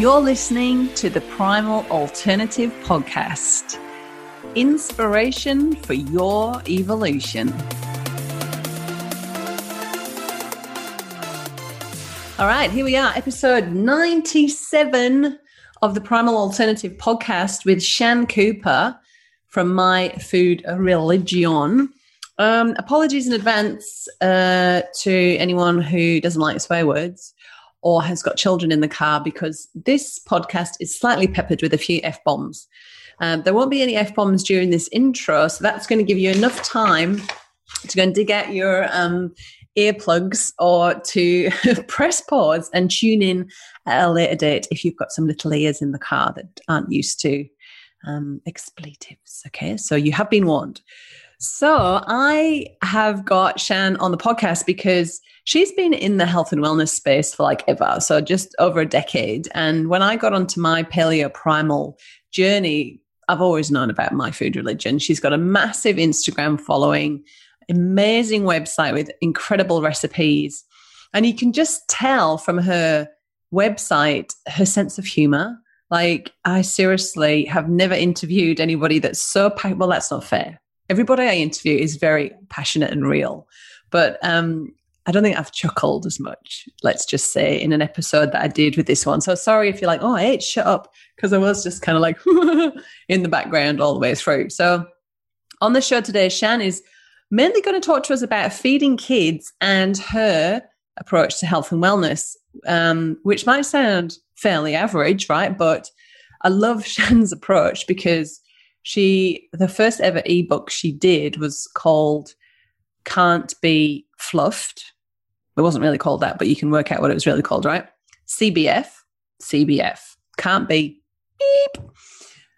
You're listening to the Primal Alternative Podcast inspiration for your evolution. All right, here we are, episode 97 of the Primal Alternative Podcast with Shan Cooper from My Food Religion. Um, apologies in advance uh, to anyone who doesn't like swear words or has got children in the car because this podcast is slightly peppered with a few F bombs. Um, there won't be any F bombs during this intro, so that's going to give you enough time to go and dig out your um, earplugs or to press pause and tune in at a later date if you've got some little ears in the car that aren't used to um, expletives. Okay, so you have been warned. So I have got Shan on the podcast because she's been in the health and wellness space for like ever, so just over a decade. And when I got onto my paleo primal journey, I've always known about my food religion. She's got a massive Instagram following, amazing website with incredible recipes. And you can just tell from her website her sense of humor. Like, I seriously have never interviewed anybody that's so, well, that's not fair. Everybody I interview is very passionate and real. But um, I don't think I've chuckled as much, let's just say, in an episode that I did with this one. So sorry if you're like, oh, I ate, shut up, because I was just kind of like in the background all the way through. So on the show today, Shan is mainly going to talk to us about feeding kids and her approach to health and wellness, um, which might sound fairly average, right? But I love Shan's approach because she, the first ever ebook she did was called Can't Be Fluffed. It wasn't really called that, but you can work out what it was really called, right? CBF, CBF. Can't be beep.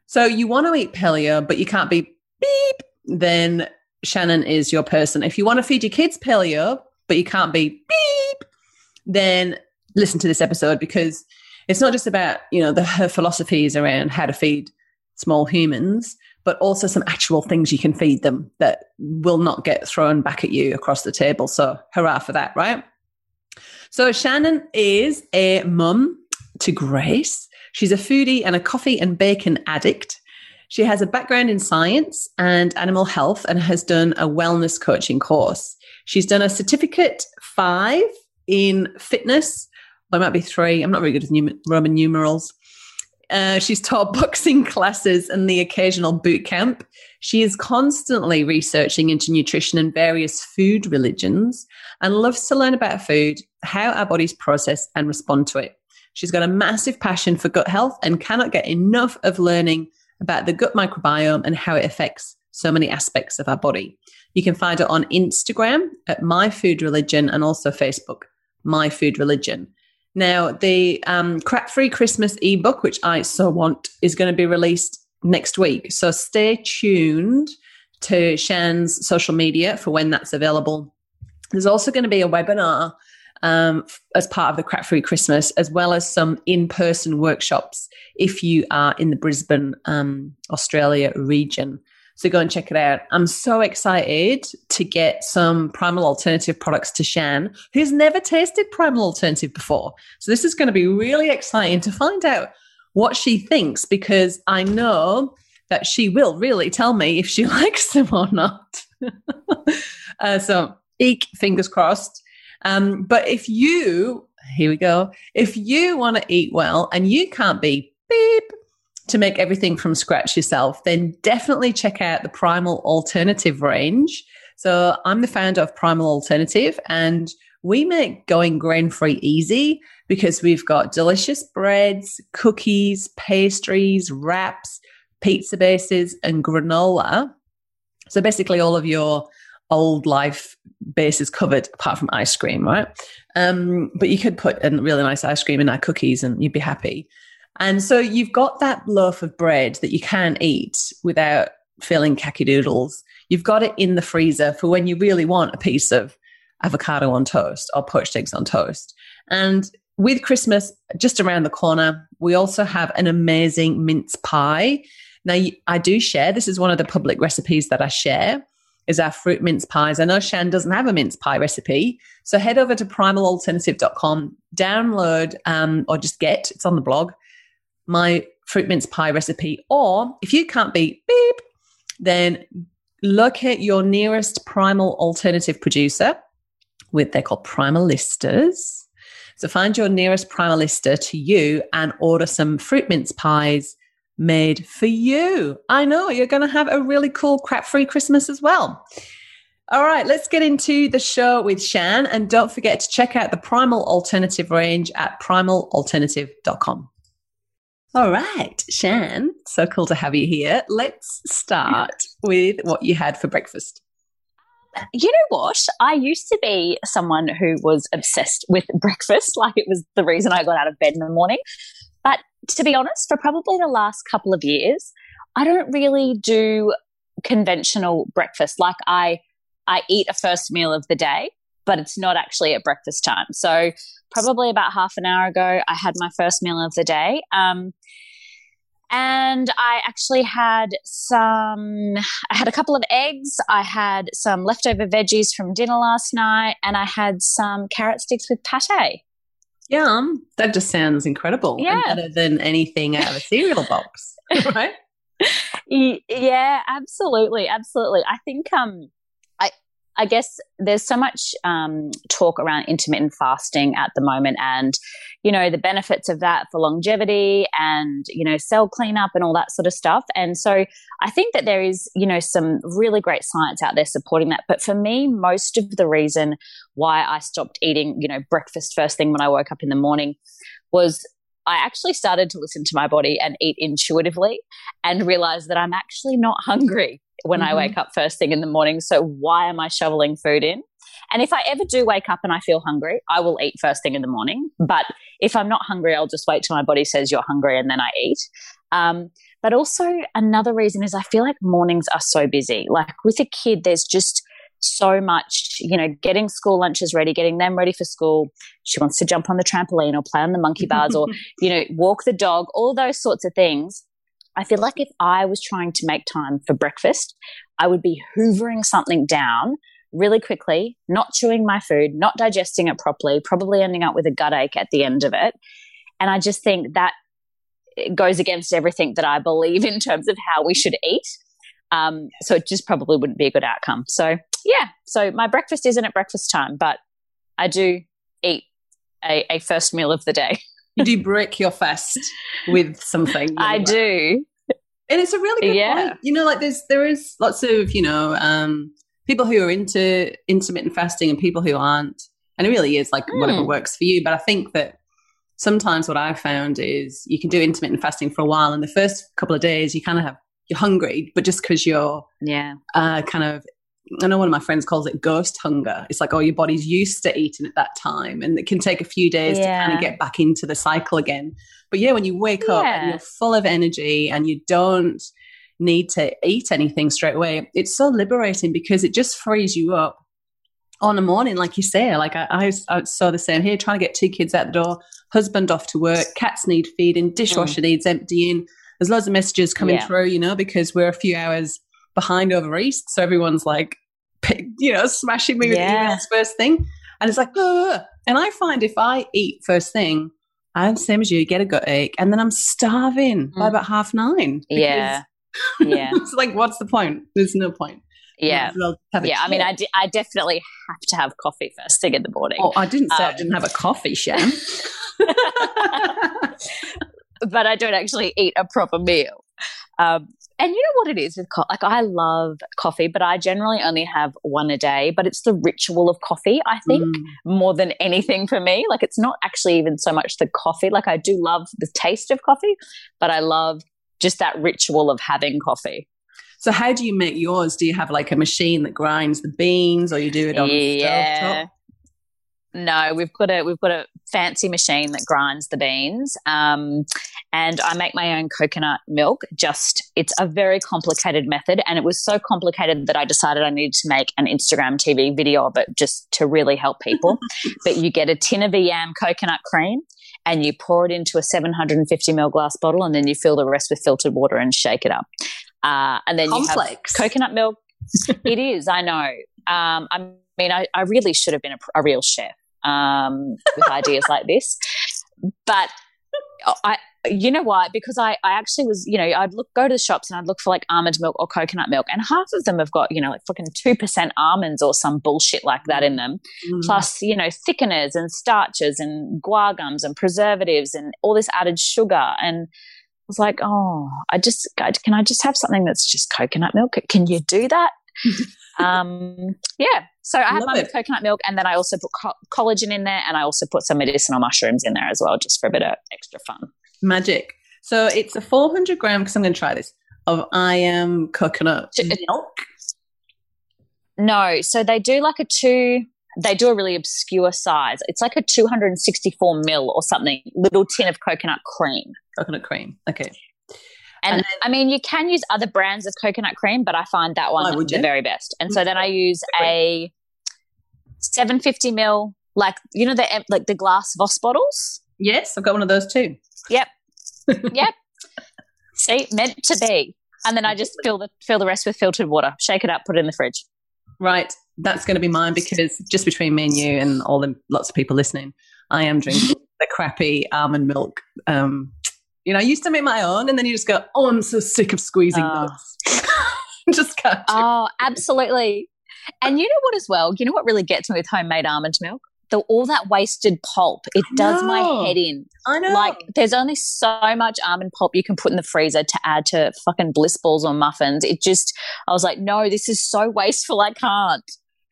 So you want to eat paleo, but you can't be beep. Then Shannon is your person. If you want to feed your kids paleo, but you can't be beep, then listen to this episode because it's not just about, you know, the, her philosophies around how to feed small humans, but also some actual things you can feed them that will not get thrown back at you across the table. So hurrah for that, right? So Shannon is a mum to Grace. She's a foodie and a coffee and bacon addict. She has a background in science and animal health and has done a wellness coaching course. She's done a certificate five in fitness. Well, it might be three. I'm not very good with Roman numerals. Uh, she's taught boxing classes and the occasional boot camp. She is constantly researching into nutrition and various food religions and loves to learn about food, how our bodies process and respond to it. She's got a massive passion for gut health and cannot get enough of learning about the gut microbiome and how it affects so many aspects of our body. You can find her on Instagram at My Food Religion and also Facebook, My Food Religion. Now, the um, Crap Free Christmas ebook, which I so want, is going to be released next week. So stay tuned to Shan's social media for when that's available. There's also going to be a webinar um, as part of the Crap Free Christmas, as well as some in person workshops if you are in the Brisbane, um, Australia region. So go and check it out. I'm so excited to get some Primal Alternative products to Shan, who's never tasted Primal Alternative before. So this is going to be really exciting to find out what she thinks because I know that she will really tell me if she likes them or not. uh, so, eek, fingers crossed. Um, but if you, here we go, if you want to eat well and you can't be beep to make everything from scratch yourself, then definitely check out the Primal Alternative range. So I'm the founder of Primal Alternative and we make going grain free easy because we've got delicious breads, cookies, pastries, wraps, pizza bases, and granola. So basically, all of your old life bases covered apart from ice cream, right? Um, but you could put a really nice ice cream in our cookies and you'd be happy. And so you've got that loaf of bread that you can't eat without feeling khaki doodles. You've got it in the freezer for when you really want a piece of avocado on toast or poached eggs on toast. And with Christmas just around the corner, we also have an amazing mince pie. Now, I do share, this is one of the public recipes that I share is our fruit mince pies. I know Shan doesn't have a mince pie recipe. So head over to primalalternative.com, download um, or just get, it's on the blog, my fruit mince pie recipe. Or if you can't beat beep, then locate your nearest primal alternative producer with they're called primalistas. So find your nearest primalista to you and order some fruit mince pies made for you. I know you're going to have a really cool crap free Christmas as well. All right, let's get into the show with Shan. And don't forget to check out the Primal Alternative range at primalalternative.com. All right, Shan, so cool to have you here. Let's start with what you had for breakfast. You know what? I used to be someone who was obsessed with breakfast, like it was the reason I got out of bed in the morning. But to be honest, for probably the last couple of years, I don't really do conventional breakfast. Like I I eat a first meal of the day, but it's not actually at breakfast time. So probably about half an hour ago, I had my first meal of the day. Um, and I actually had some, I had a couple of eggs. I had some leftover veggies from dinner last night, and I had some carrot sticks with pate. Yum. That just sounds incredible. Yeah. better than anything out of a cereal box, right? yeah, absolutely. Absolutely. I think, um, I guess there's so much um, talk around intermittent fasting at the moment, and you know the benefits of that for longevity and you know cell cleanup and all that sort of stuff. And so I think that there is you know some really great science out there supporting that. But for me, most of the reason why I stopped eating you know breakfast first thing when I woke up in the morning was I actually started to listen to my body and eat intuitively and realize that I'm actually not hungry when mm-hmm. I wake up first thing in the morning. So why am I shoveling food in? And if I ever do wake up and I feel hungry, I will eat first thing in the morning. But if I'm not hungry, I'll just wait till my body says you're hungry and then I eat. Um, but also, another reason is I feel like mornings are so busy. Like with a kid, there's just so much, you know, getting school lunches ready, getting them ready for school. She wants to jump on the trampoline or play on the monkey bars or, you know, walk the dog, all those sorts of things. I feel like if I was trying to make time for breakfast, I would be hoovering something down really quickly, not chewing my food, not digesting it properly, probably ending up with a gut ache at the end of it. And I just think that goes against everything that I believe in terms of how we should eat. Um, so it just probably wouldn't be a good outcome. So yeah, so my breakfast isn't at breakfast time, but I do eat a, a first meal of the day. you do break your fast with something. I do. And it's a really good yeah. point. You know, like there's there is lots of, you know, um, people who are into intermittent fasting and people who aren't. And it really is like mm. whatever works for you. But I think that sometimes what I've found is you can do intermittent fasting for a while and the first couple of days you kind of have you're hungry, but just because you're yeah uh, kind of I know one of my friends calls it ghost hunger. It's like, oh, your body's used to eating at that time, and it can take a few days yeah. to kind of get back into the cycle again. But yeah, when you wake yeah. up and you're full of energy and you don't need to eat anything straight away, it's so liberating because it just frees you up on a morning, like you say. Like I, I, I saw the same here, trying to get two kids out the door, husband off to work, cats need feeding, dishwasher mm. needs emptying. There's loads of messages coming yeah. through, you know, because we're a few hours behind over East. So everyone's like, you know, smashing me with yeah. emails first thing. And it's like, Ugh. and I find if I eat first thing, I'm the same as you, get a gut ache, and then I'm starving mm. by about half nine. Yeah. Yeah. it's like, what's the point? There's no point. Yeah. Well yeah. I mean, I, d- I definitely have to have coffee first thing in the morning. Oh, I didn't say um, I didn't have a coffee, Shan. but I don't actually eat a proper meal. Um, and you know what it is with coffee? Like, I love coffee, but I generally only have one a day. But it's the ritual of coffee, I think, mm. more than anything for me. Like, it's not actually even so much the coffee. Like, I do love the taste of coffee, but I love just that ritual of having coffee. So, how do you make yours? Do you have like a machine that grinds the beans, or you do it on yeah. the stove top? No, we've got a we've got a fancy machine that grinds the beans, um, and I make my own coconut milk. Just it's a very complicated method, and it was so complicated that I decided I needed to make an Instagram TV video of it just to really help people. but you get a tin of Ayam coconut cream, and you pour it into a 750 ml glass bottle, and then you fill the rest with filtered water and shake it up. Uh, and then Complex. you have coconut milk. it is, I know. Um, I mean, I, I, really should have been a, a real chef um, with ideas like this. But I, you know why? Because I, I actually was, you know, I'd look go to the shops and I'd look for like almond milk or coconut milk, and half of them have got, you know, like fucking two percent almonds or some bullshit like that in them, mm. plus you know thickeners and starches and guar gums and preservatives and all this added sugar. And I was like, oh, I just can I just have something that's just coconut milk? Can you do that? um, yeah. So I have my coconut milk, and then I also put co- collagen in there, and I also put some medicinal mushrooms in there as well, just for a bit of extra fun. Magic. So it's a 400 gram, because I'm going to try this, of Ayam coconut milk. No, so they do like a two. They do a really obscure size. It's like a 264 mil or something, little tin of coconut cream. Coconut cream. Okay. And, and then, I mean, you can use other brands of coconut cream, but I find that one the very best. And so then I use a 750 mil, like you know the like the glass Voss bottles. Yes, I've got one of those too. Yep, yep. See, meant to be. And then I just fill the fill the rest with filtered water. Shake it up, put it in the fridge. Right, that's going to be mine because just between me and you and all the lots of people listening, I am drinking the crappy almond milk um, you know, I used to make my own, and then you just go, "Oh, I'm so sick of squeezing oh. just can't. Oh, absolutely. And you know what, as well? You know what really gets me with homemade almond milk? The, all that wasted pulp. It does my head in. I know. Like, there's only so much almond pulp you can put in the freezer to add to fucking bliss balls or muffins. It just, I was like, no, this is so wasteful. I can't.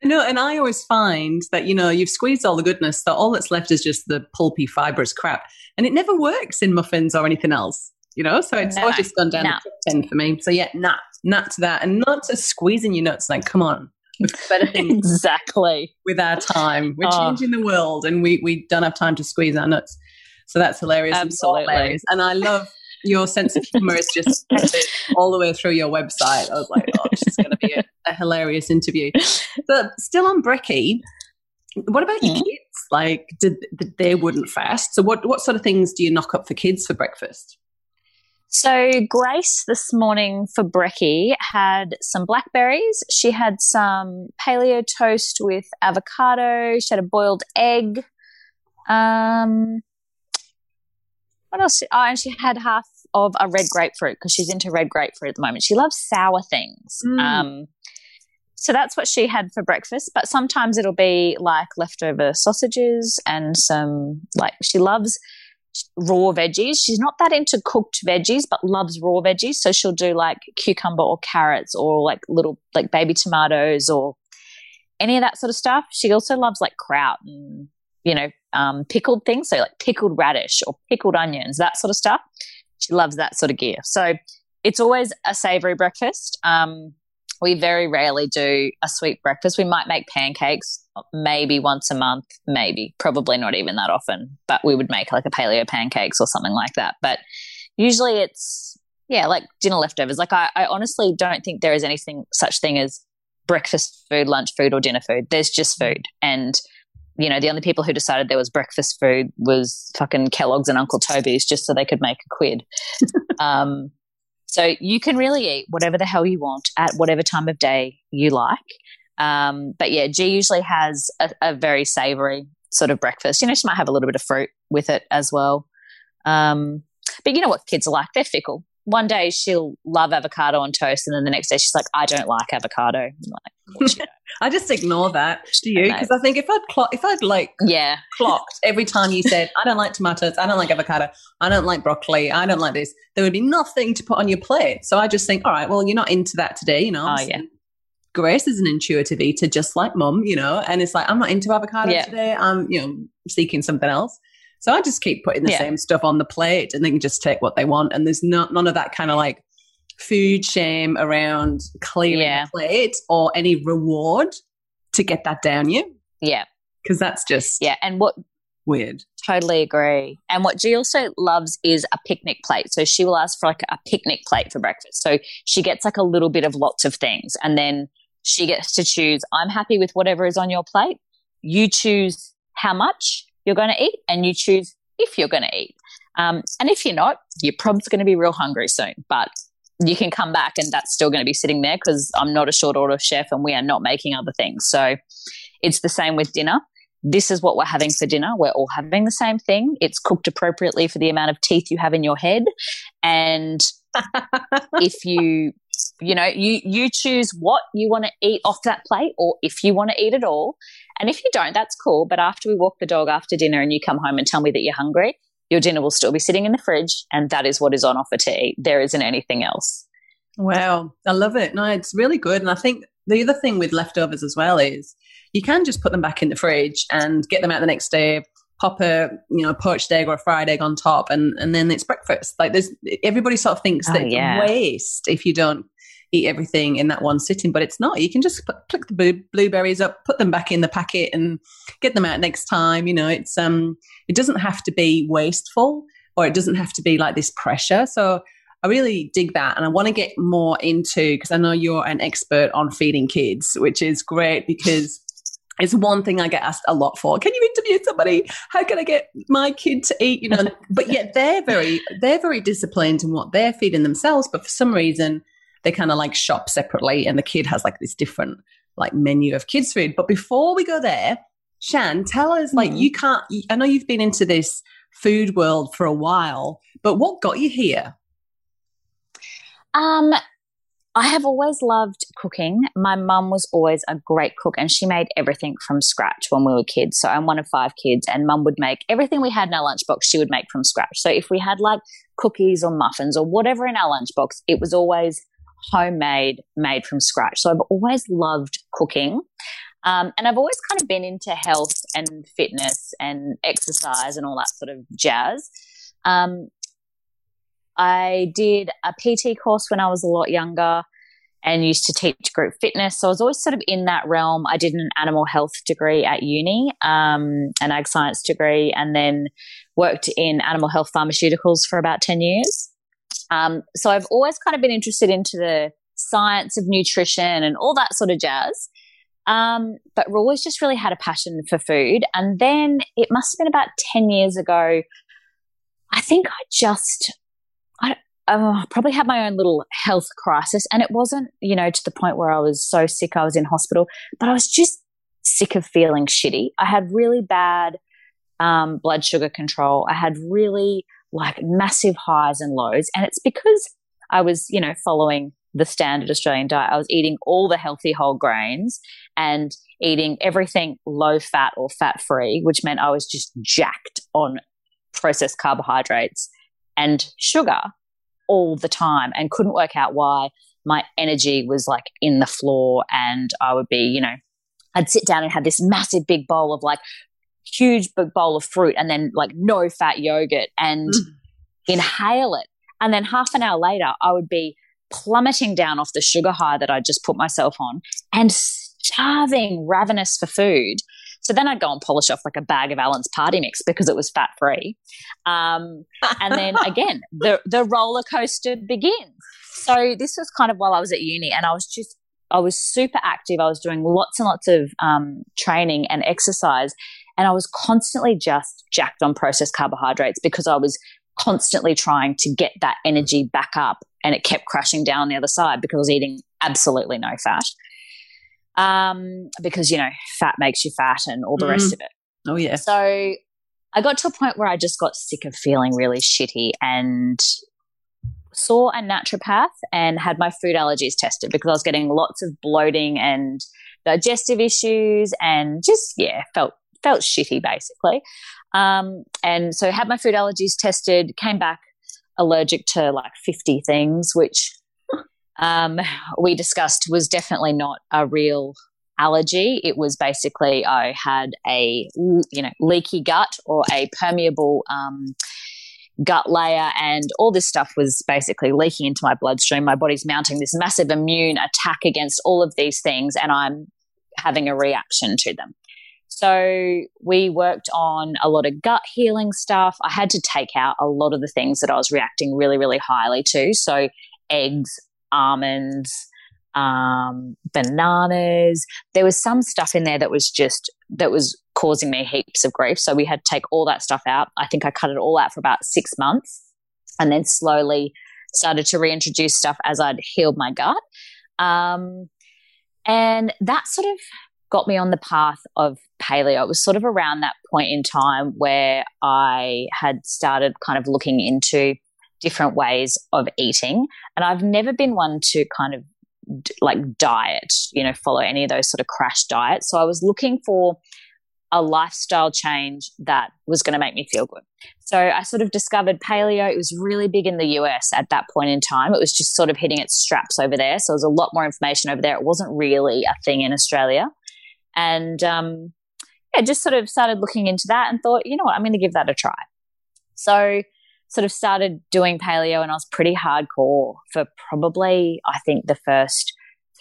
No, and I always find that, you know, you've squeezed all the goodness, so all that's left is just the pulpy, fibrous crap. And it never works in muffins or anything else, you know? So it's no, all just gone down no. the 10 for me. So yeah, nah, not to that. And not to squeezing your nuts. Like, come on. Exactly with our time. We're oh. changing the world and we, we don't have time to squeeze our nuts. So that's hilarious. Absolutely. Hilarious. And I love your sense of humor is just all the way through your website. I was like, oh, this is going to be a, a, hilarious interview. But still on Brekkie, what about your mm-hmm. kids? Like, did, did they wouldn't fast? So, what what sort of things do you knock up for kids for breakfast? So Grace this morning for Brekkie had some blackberries. She had some paleo toast with avocado. She had a boiled egg. Um, what else? Oh, and she had half of a red grapefruit because she's into red grapefruit at the moment. She loves sour things. Mm. Um, so that's what she had for breakfast. But sometimes it'll be like leftover sausages and some, like, she loves raw veggies. She's not that into cooked veggies, but loves raw veggies. So she'll do like cucumber or carrots or like little, like baby tomatoes or any of that sort of stuff. She also loves like kraut and, you know, um, pickled things. So like pickled radish or pickled onions, that sort of stuff. She loves that sort of gear. So it's always a savory breakfast. Um, we very rarely do a sweet breakfast. We might make pancakes maybe once a month, maybe, probably not even that often, but we would make like a paleo pancakes or something like that. But usually it's, yeah, like dinner leftovers. Like I, I honestly don't think there is anything such thing as breakfast food, lunch food, or dinner food. There's just food. And you know, the only people who decided there was breakfast food was fucking Kellogg's and Uncle Toby's just so they could make a quid. um, so you can really eat whatever the hell you want at whatever time of day you like. Um, but yeah, G usually has a, a, very savory sort of breakfast. You know, she might have a little bit of fruit with it as well. Um, but you know what kids are like? They're fickle one day she'll love avocado on toast, and then the next day she's like, I don't like avocado. Like, I just ignore that. Do you? Because I, I, think if I'd clock, if I'd like yeah clocked every time you said I don't like tomatoes, I don't like avocado, I don't like broccoli, I don't like this, there would be nothing to put on your plate. So I just think, all right, well, you're not into that today, you know. Oh yeah. Grace is an intuitive eater, just like mum, you know, and it's like I'm not into avocado yeah. today. I'm, you know, seeking something else. So I just keep putting the yeah. same stuff on the plate and they can just take what they want. And there's not none of that kind of like food shame around clearing yeah. the plate or any reward to get that down you. Yeah. Because that's just Yeah. And what weird. Totally agree. And what G also loves is a picnic plate. So she will ask for like a picnic plate for breakfast. So she gets like a little bit of lots of things and then she gets to choose, I'm happy with whatever is on your plate. You choose how much you're going to eat and you choose if you're going to eat. Um, and if you're not, you're probably going to be real hungry soon, but you can come back and that's still going to be sitting there because I'm not a short order chef and we are not making other things. So it's the same with dinner. this is what we're having for dinner. We're all having the same thing. It's cooked appropriately for the amount of teeth you have in your head. And if you, you know, you, you choose what you want to eat off that plate or if you want to eat it all. And if you don't, that's cool. But after we walk the dog after dinner and you come home and tell me that you're hungry, your dinner will still be sitting in the fridge and that is what is on offer to eat. There isn't anything else. Wow. I love it. No, it's really good. And I think the other thing with leftovers as well is you can just put them back in the fridge and get them out the next day pop a you know poached egg or a fried egg on top and and then it's breakfast like there's everybody sort of thinks oh, that yeah. waste if you don't eat everything in that one sitting but it's not you can just put, click the blueberries up put them back in the packet and get them out next time you know it's um it doesn't have to be wasteful or it doesn't have to be like this pressure so I really dig that. And I want to get more into, because I know you're an expert on feeding kids, which is great because it's one thing I get asked a lot for. Can you interview somebody? How can I get my kid to eat? You know, but yet they're very, they're very disciplined in what they're feeding themselves. But for some reason, they kind of like shop separately and the kid has like this different like menu of kids food. But before we go there, Shan, tell us like, mm. you can't, I know you've been into this food world for a while, but what got you here? Um, I have always loved cooking. My mum was always a great cook and she made everything from scratch when we were kids. So I'm one of five kids and mum would make everything we had in our lunchbox, she would make from scratch. So if we had like cookies or muffins or whatever in our lunchbox, it was always homemade, made from scratch. So I've always loved cooking. Um, and I've always kind of been into health and fitness and exercise and all that sort of jazz. Um, I did a PT course when I was a lot younger and used to teach group fitness. So I was always sort of in that realm. I did an animal health degree at uni, um, an ag science degree, and then worked in animal health pharmaceuticals for about 10 years. Um, so I've always kind of been interested into the science of nutrition and all that sort of jazz. Um, but always just really had a passion for food. And then it must have been about 10 years ago. I think I just uh, probably had my own little health crisis. And it wasn't, you know, to the point where I was so sick I was in hospital, but I was just sick of feeling shitty. I had really bad um, blood sugar control. I had really like massive highs and lows. And it's because I was, you know, following the standard Australian diet. I was eating all the healthy whole grains and eating everything low fat or fat free, which meant I was just jacked on processed carbohydrates and sugar all the time and couldn't work out why my energy was like in the floor and I would be, you know, I'd sit down and have this massive big bowl of like huge big bowl of fruit and then like no fat yogurt and mm. inhale it. And then half an hour later, I would be plummeting down off the sugar high that I just put myself on and starving, ravenous for food. So then I'd go and polish off like a bag of Allen's party mix because it was fat free. Um, and then again, the, the roller coaster begins. So this was kind of while I was at uni and I was just, I was super active. I was doing lots and lots of um, training and exercise. And I was constantly just jacked on processed carbohydrates because I was constantly trying to get that energy back up and it kept crashing down the other side because I was eating absolutely no fat um, because, you know, fat makes you fat and all the mm. rest of it. Oh, yeah. So I got to a point where I just got sick of feeling really shitty and saw a naturopath and had my food allergies tested because I was getting lots of bloating and digestive issues and just, yeah, felt felt shitty basically. Um, and so had my food allergies tested, came back allergic to like 50 things, which um, we discussed was definitely not a real allergy. It was basically I had a you know leaky gut or a permeable um, gut layer, and all this stuff was basically leaking into my bloodstream. My body's mounting this massive immune attack against all of these things, and I'm having a reaction to them. So we worked on a lot of gut healing stuff. I had to take out a lot of the things that I was reacting really, really highly to. So eggs, almonds, um, bananas. There was some stuff in there that was just that was causing me heaps of grief. So we had to take all that stuff out. I think I cut it all out for about six months, and then slowly started to reintroduce stuff as I'd healed my gut. Um, and that sort of got me on the path of paleo. It was sort of around that point in time where I had started kind of looking into different ways of eating. And I've never been one to kind of like diet, you know, follow any of those sort of crash diets. So I was looking for a lifestyle change that was going to make me feel good. So I sort of discovered paleo. It was really big in the US at that point in time. It was just sort of hitting its straps over there. So there was a lot more information over there. It wasn't really a thing in Australia. And um, yeah, just sort of started looking into that and thought, you know what, I'm going to give that a try. So sort of started doing paleo and I was pretty hardcore for probably, I think, the first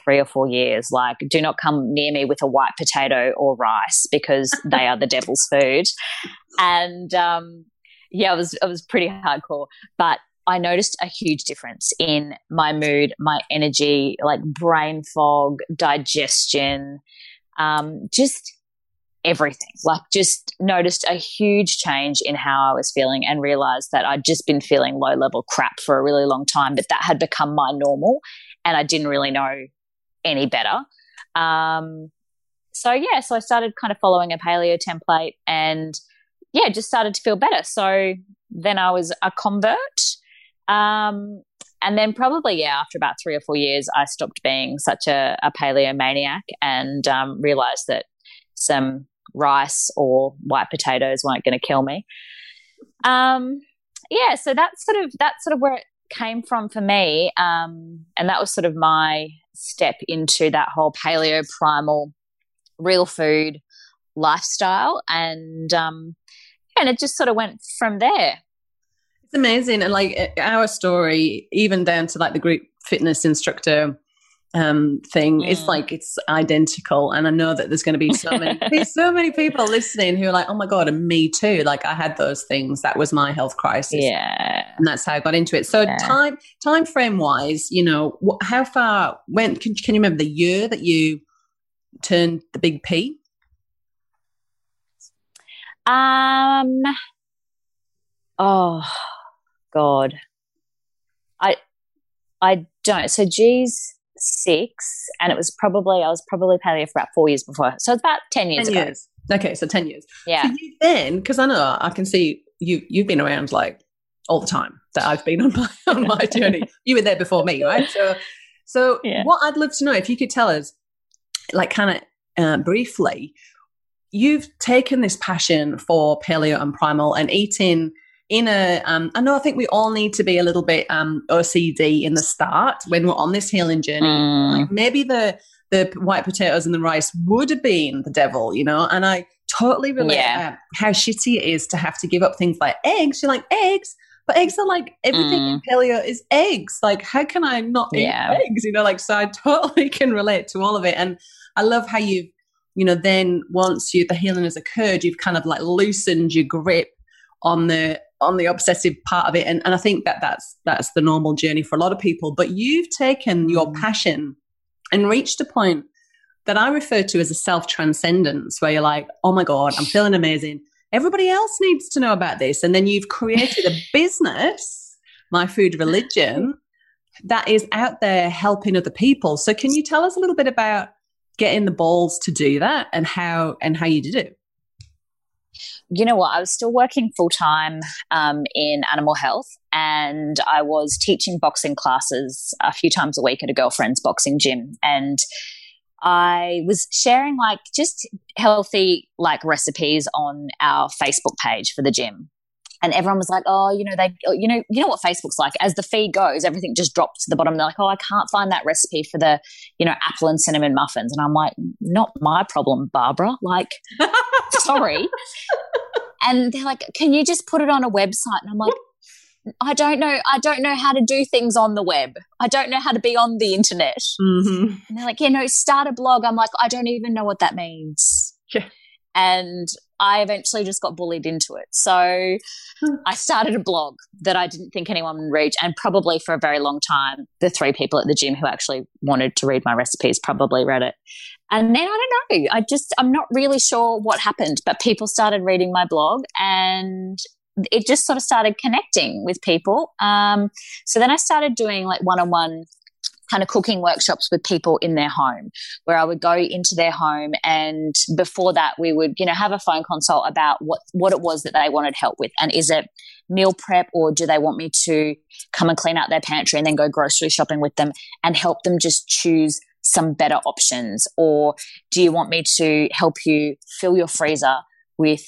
three or four years. Like, do not come near me with a white potato or rice because they are the devil's food. And um, yeah, I was I was pretty hardcore, but I noticed a huge difference in my mood, my energy, like brain fog, digestion, um, just everything. Like, just noticed a huge change in how I was feeling and realized that I'd just been feeling low level crap for a really long time, but that had become my normal. And I didn't really know any better. Um, so yeah, so I started kind of following a paleo template and yeah, just started to feel better. So then I was a convert. Um, and then probably yeah, after about three or four years, I stopped being such a, a paleo maniac and um, realized that some rice or white potatoes weren't going to kill me. Um, yeah, so that's sort of that's sort of where it came from for me, um, and that was sort of my step into that whole paleo primal real food lifestyle and um and it just sort of went from there it's amazing. And like our story even down to like the group fitness instructor um thing mm. it's like it's identical. And i know that there's going to be so many so many people listening who are like oh my god and me too. Like i had those things. That was my health crisis. Yeah. And that's how i got into it. So yeah. time time frame wise you know wh- how far when can, can you remember the year that you turned the big p? Um oh god i i don't so geez six, and it was probably I was probably paleo for about four years before. So it's about ten years 10 ago. Years. Okay, so ten years. Yeah. So you then, because I know I can see you you've been around like all the time that I've been on my on my journey. You were there before me, right? So so yeah. what I'd love to know if you could tell us, like kind of uh, briefly, you've taken this passion for paleo and primal and eating in a um, I know I think we all need to be a little bit um, OCD in the start when we're on this healing journey. Mm. Like maybe the the white potatoes and the rice would have been the devil, you know. And I totally relate yeah. how shitty it is to have to give up things like eggs. You're like eggs, but eggs are like everything mm. in paleo is eggs. Like how can I not yeah. eat eggs? You know, like so I totally can relate to all of it. And I love how you've you know then once you the healing has occurred, you've kind of like loosened your grip on the on the obsessive part of it. And, and i think that that's that's the normal journey for a lot of people. But you've taken your mm. passion and reached a point that i refer to as a self transcendence where you're like oh my god i'm feeling amazing. Everybody else needs to know about this. And then you've created a business my food religion that is out there helping other people. So can you tell us a little bit about getting the balls to do that and how and how you did it you know what? I was still working full time um, in animal health and I was teaching boxing classes a few times a week at a girlfriend's boxing gym. And I was sharing like just healthy like recipes on our Facebook page for the gym and everyone was like, "Oh, you know, they, you know, you know what Facebook's like. As the feed goes, everything just drops to the bottom. They're like, "Oh, I can't find that recipe for the, you know, apple and cinnamon muffins," and I'm like, "Not my problem, Barbara. Like, sorry." and they're like, "Can you just put it on a website?" And I'm like. I don't know. I don't know how to do things on the web. I don't know how to be on the internet. Mm-hmm. And they're like, "Yeah, know, start a blog." I'm like, I don't even know what that means. Yeah. And I eventually just got bullied into it. So. I started a blog that I didn't think anyone would read. And probably for a very long time, the three people at the gym who actually wanted to read my recipes probably read it. And then I don't know, I just, I'm not really sure what happened, but people started reading my blog and it just sort of started connecting with people. Um, so then I started doing like one on one kind of cooking workshops with people in their home where I would go into their home and before that we would, you know, have a phone consult about what, what it was that they wanted help with. And is it meal prep or do they want me to come and clean out their pantry and then go grocery shopping with them and help them just choose some better options? Or do you want me to help you fill your freezer with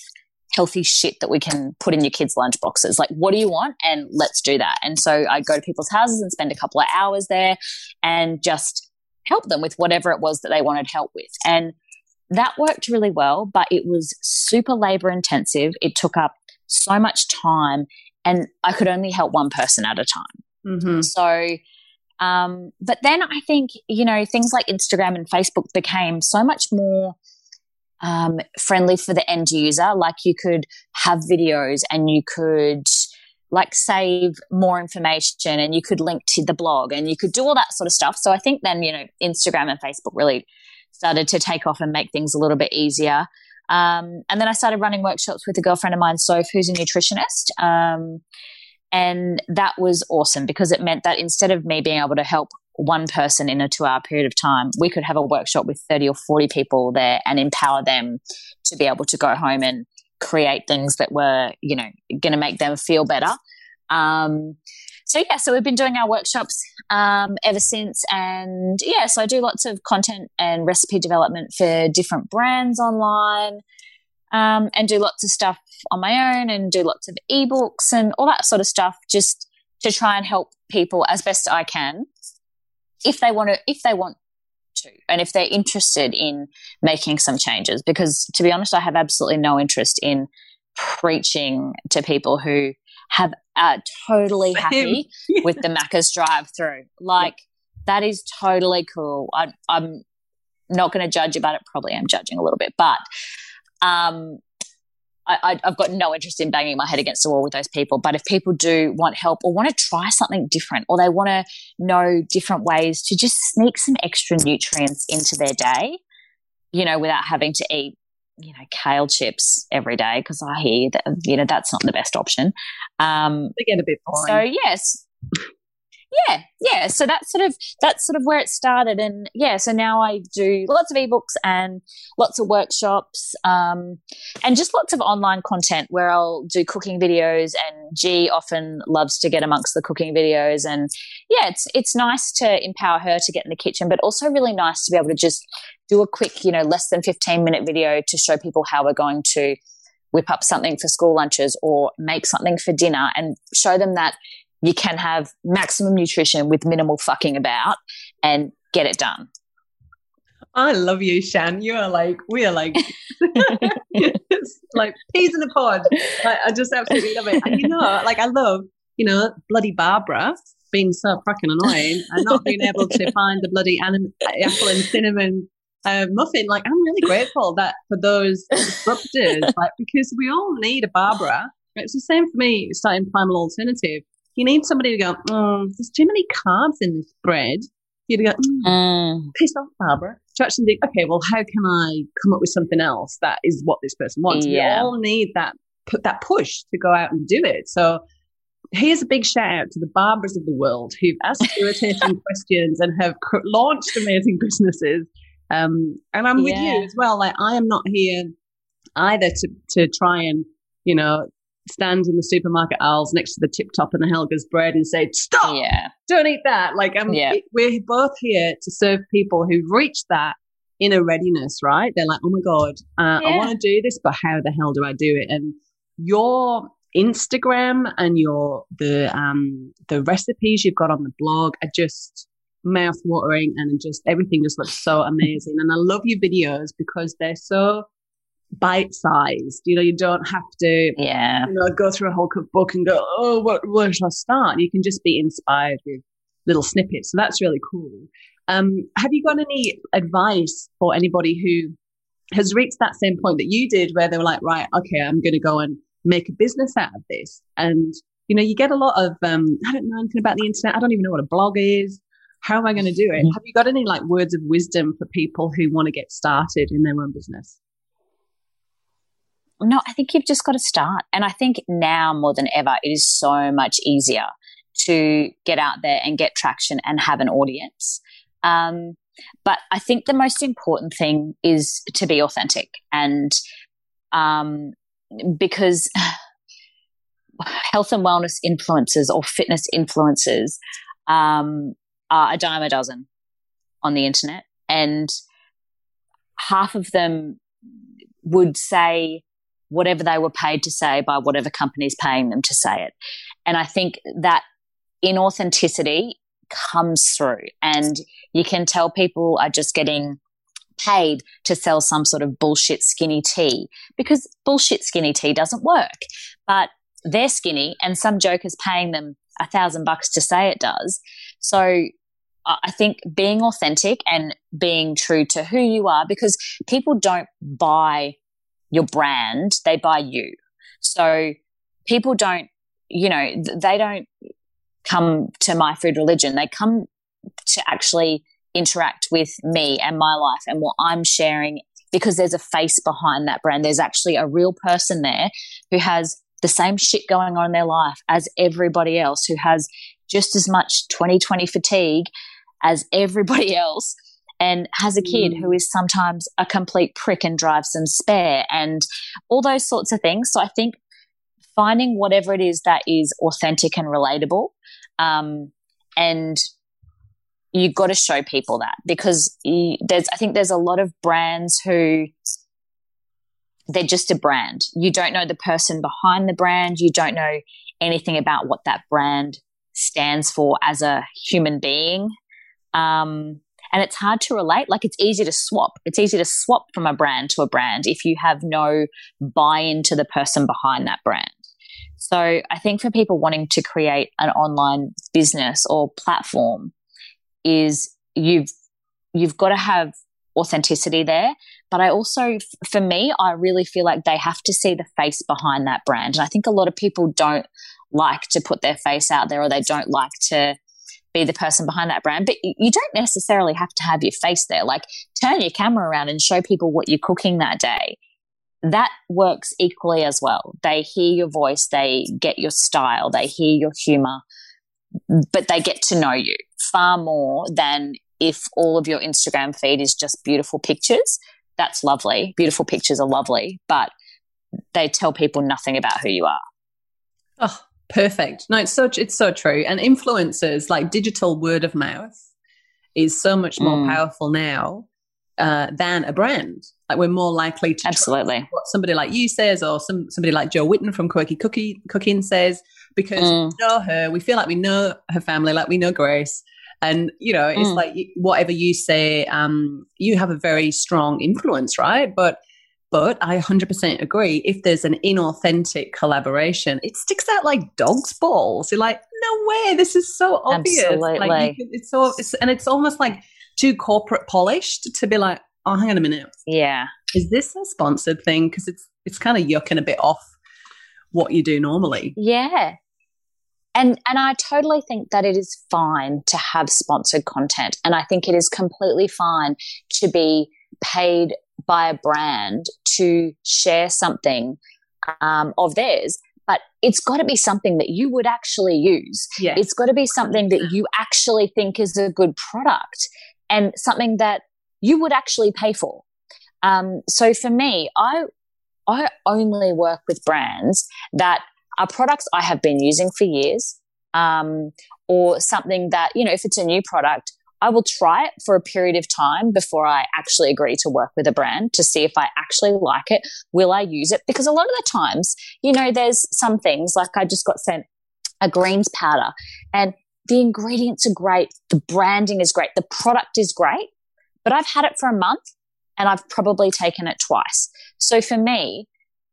healthy shit that we can put in your kids' lunch boxes. Like, what do you want? And let's do that. And so I go to people's houses and spend a couple of hours there and just help them with whatever it was that they wanted help with. And that worked really well, but it was super labor intensive. It took up so much time and I could only help one person at a time. Mm-hmm. So, um, but then I think, you know, things like Instagram and Facebook became so much more um, friendly for the end user. Like you could have videos and you could like save more information and you could link to the blog and you could do all that sort of stuff. So I think then, you know, Instagram and Facebook really started to take off and make things a little bit easier. Um, and then I started running workshops with a girlfriend of mine, Soph, who's a nutritionist. Um, and that was awesome because it meant that instead of me being able to help one person in a two hour period of time, we could have a workshop with 30 or 40 people there and empower them to be able to go home and create things that were, you know, going to make them feel better. Um, so yeah, so we've been doing our workshops um, ever since, and yeah, so I do lots of content and recipe development for different brands online, um, and do lots of stuff on my own, and do lots of ebooks and all that sort of stuff, just to try and help people as best I can if they want to, if they want to, and if they're interested in making some changes. Because to be honest, I have absolutely no interest in preaching to people who have are totally happy with the Macca's drive through. Like that is totally cool. I, I'm not going to judge about it. Probably I'm judging a little bit, but um, I, have got no interest in banging my head against the wall with those people. But if people do want help or want to try something different or they want to know different ways to just sneak some extra nutrients into their day, you know, without having to eat, you know, kale chips every day, because I hear that, you know, that's not the best option. Um, they get a bit boring. So, yes yeah yeah. So that's sort of that's sort of where it started. And yeah so now i do lots of ebooks and lots of workshops um, and just lots of online content where i'll do cooking videos and g often loves to get amongst the cooking videos. And yeah it's it's nice to empower her to get in the kitchen but also really nice to be able to just do a quick you know less than 15 minute video to show people how we're going to whip up something for school lunches or make something for dinner and show them that you can have maximum nutrition with minimal fucking about and get it done. I love you, Shan. You are like, we are like, like peas in a pod. I, I just absolutely love it. And you know, like, I love, you know, bloody Barbara being so fucking annoying and not being able to find the bloody anim- apple and cinnamon uh, muffin. Like, I'm really grateful that for those disruptors, like, because we all need a Barbara. It's the same for me starting Primal Alternative you need somebody to go, oh, there's too many carbs in this bread. You to go, mm, mm. piss off, Barbara. To actually think, okay, well, how can I come up with something else that is what this person wants? Yeah. We all need that put that push to go out and do it. So here's a big shout out to the Barbaras of the world who've asked irritating questions and have launched amazing businesses. Um, and I'm with you as well. Like I am not here either to to try and you know stand in the supermarket aisles next to the tip top and the Helga's bread and say, "Stop! Yeah, don't eat that." Like, um, yeah. we're both here to serve people who've reached that inner readiness. Right? They're like, "Oh my god, uh, yeah. I want to do this, but how the hell do I do it?" And your Instagram and your the um the recipes you've got on the blog are just mouth watering and just everything just looks so amazing. And I love your videos because they're so bite sized. You know, you don't have to yeah. you know, go through a whole cookbook and go, oh, what, where should I start? You can just be inspired with little snippets. So that's really cool. Um, have you got any advice for anybody who has reached that same point that you did where they were like, right, okay, I'm going to go and make a business out of this. And, you know, you get a lot of, um, I don't know anything about the internet. I don't even know what a blog is. How am I going to do it? Mm-hmm. Have you got any like words of wisdom for people who want to get started in their own business? No, I think you've just got to start. And I think now more than ever, it is so much easier to get out there and get traction and have an audience. Um, but I think the most important thing is to be authentic and um, because health and wellness influencers or fitness influencers um, are a dime a dozen on the internet. And half of them would say whatever they were paid to say by whatever company is paying them to say it. And I think that inauthenticity comes through and you can tell people are just getting paid to sell some sort of bullshit skinny tea because bullshit skinny tea doesn't work. But they're skinny and some joker's paying them a thousand bucks to say it does. So I think being authentic and being true to who you are because people don't buy your brand, they buy you. So people don't, you know, they don't come to my food religion. They come to actually interact with me and my life and what I'm sharing because there's a face behind that brand. There's actually a real person there who has the same shit going on in their life as everybody else, who has just as much 2020 fatigue as everybody else and has a kid mm. who is sometimes a complete prick and drives them spare and all those sorts of things. So I think finding whatever it is that is authentic and relatable um, and you've got to show people that because you, there's i think there's a lot of brands who they're just a brand you don't know the person behind the brand you don't know anything about what that brand stands for as a human being um, and it's hard to relate. Like it's easy to swap. It's easy to swap from a brand to a brand if you have no buy-in to the person behind that brand. So i think for people wanting to create an online business or platform is you've you've got to have authenticity there. But i also for me i really feel like they have to see the face behind that brand. And i think a lot of people don't like to put their face out there or they don't like to be the person behind that brand but you don't necessarily have to have your face there like turn your camera around and show people what you're cooking that day that works equally as well they hear your voice they get your style they hear your humor but they get to know you far more than if all of your Instagram feed is just beautiful pictures. That's lovely. Beautiful pictures are lovely, but they tell people nothing about who you are. Oh, perfect. No, it's so it's so true. And influencers like digital word of mouth is so much more mm. powerful now uh, than a brand. Like we're more likely to absolutely what somebody like you says, or some somebody like Jo Whitton from Quirky Cookie Cooking says, because mm. we know her, we feel like we know her family, like we know Grace, and you know, it's mm. like whatever you say, um, you have a very strong influence, right? But but I 100% agree. If there's an inauthentic collaboration, it sticks out like dog's balls. You're like, no way, this is so obvious. Absolutely. Like, it's so, it's, and it's almost like too corporate polished to be like, oh, hang on a minute. Yeah. Is this a sponsored thing? Because it's it's kind of yucking a bit off what you do normally. Yeah. And and I totally think that it is fine to have sponsored content. And I think it is completely fine to be paid by a brand to share something um, of theirs but it's got to be something that you would actually use. Yeah. It's got to be something that you actually think is a good product and something that you would actually pay for. Um, so for me, I I only work with brands that are products I have been using for years, um, or something that you know, if it's a new product, I will try it for a period of time before I actually agree to work with a brand to see if I actually like it. Will I use it? Because a lot of the times, you know, there's some things like I just got sent a greens powder and the ingredients are great, the branding is great, the product is great, but I've had it for a month and I've probably taken it twice. So for me,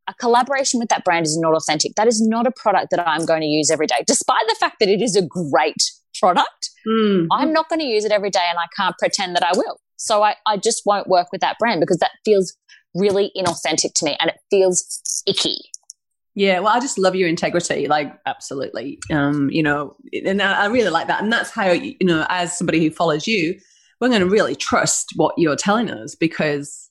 a collaboration with that brand is not authentic. That is not a product that I'm going to use every day, despite the fact that it is a great product. Mm. I'm not going to use it every day and I can't pretend that I will. So I, I just won't work with that brand because that feels really inauthentic to me and it feels icky. Yeah, well, I just love your integrity, like absolutely. Um, you know, and I, I really like that, and that's how you know, as somebody who follows you, we're going to really trust what you're telling us because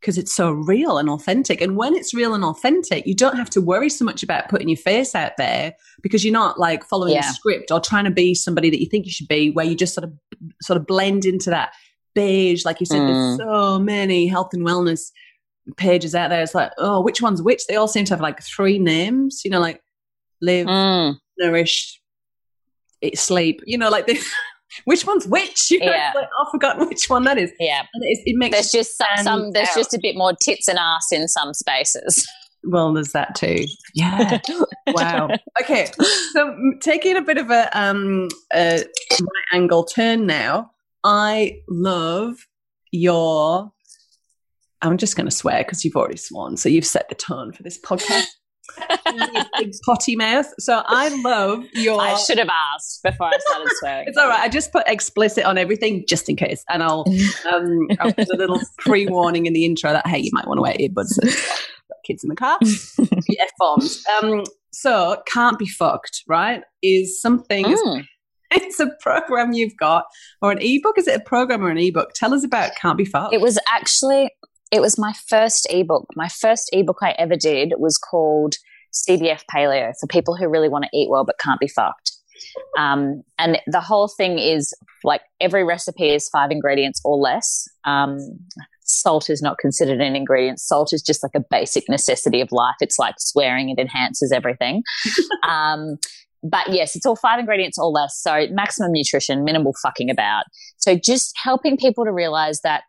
because it's so real and authentic. And when it's real and authentic, you don't have to worry so much about putting your face out there because you're not like following yeah. a script or trying to be somebody that you think you should be, where you just sort of sort of blend into that beige. Like you said, mm. there's so many health and wellness pages out there. It's like, oh, which one's which? They all seem to have like three names, you know, like live, mm. nourish, eat, sleep, you know, like this. which one's which? You know, yeah. Like, I've forgotten which one that is. Yeah. It, it, makes there's just some, some there's just a bit more tits and ass in some spaces. Well, there's that too. Yeah. wow. Okay. So taking a bit of a um a angle turn now. I love your I'm just going to swear because you've already sworn. So you've set the tone for this podcast. Big potty mouth. So I love your. I should have asked before I started swearing. it's all right. I just put explicit on everything just in case, and I'll um I'll put a little pre warning in the intro that hey, you might want to wear earbuds. Kids in the car, f bombs. Um, so can't be fucked. Right? Is something. Mm. It's a program you've got, or an ebook. Is it a program or an ebook? Tell us about Can't Be Fucked. It was actually it was my first ebook. My first ebook I ever did was called CBF Paleo for people who really want to eat well but can't be fucked. Um, and the whole thing is like every recipe is five ingredients or less. Um, salt is not considered an ingredient. Salt is just like a basic necessity of life. It's like swearing, it enhances everything. um, but yes, it's all five ingredients or less. So maximum nutrition, minimal fucking about. So just helping people to realize that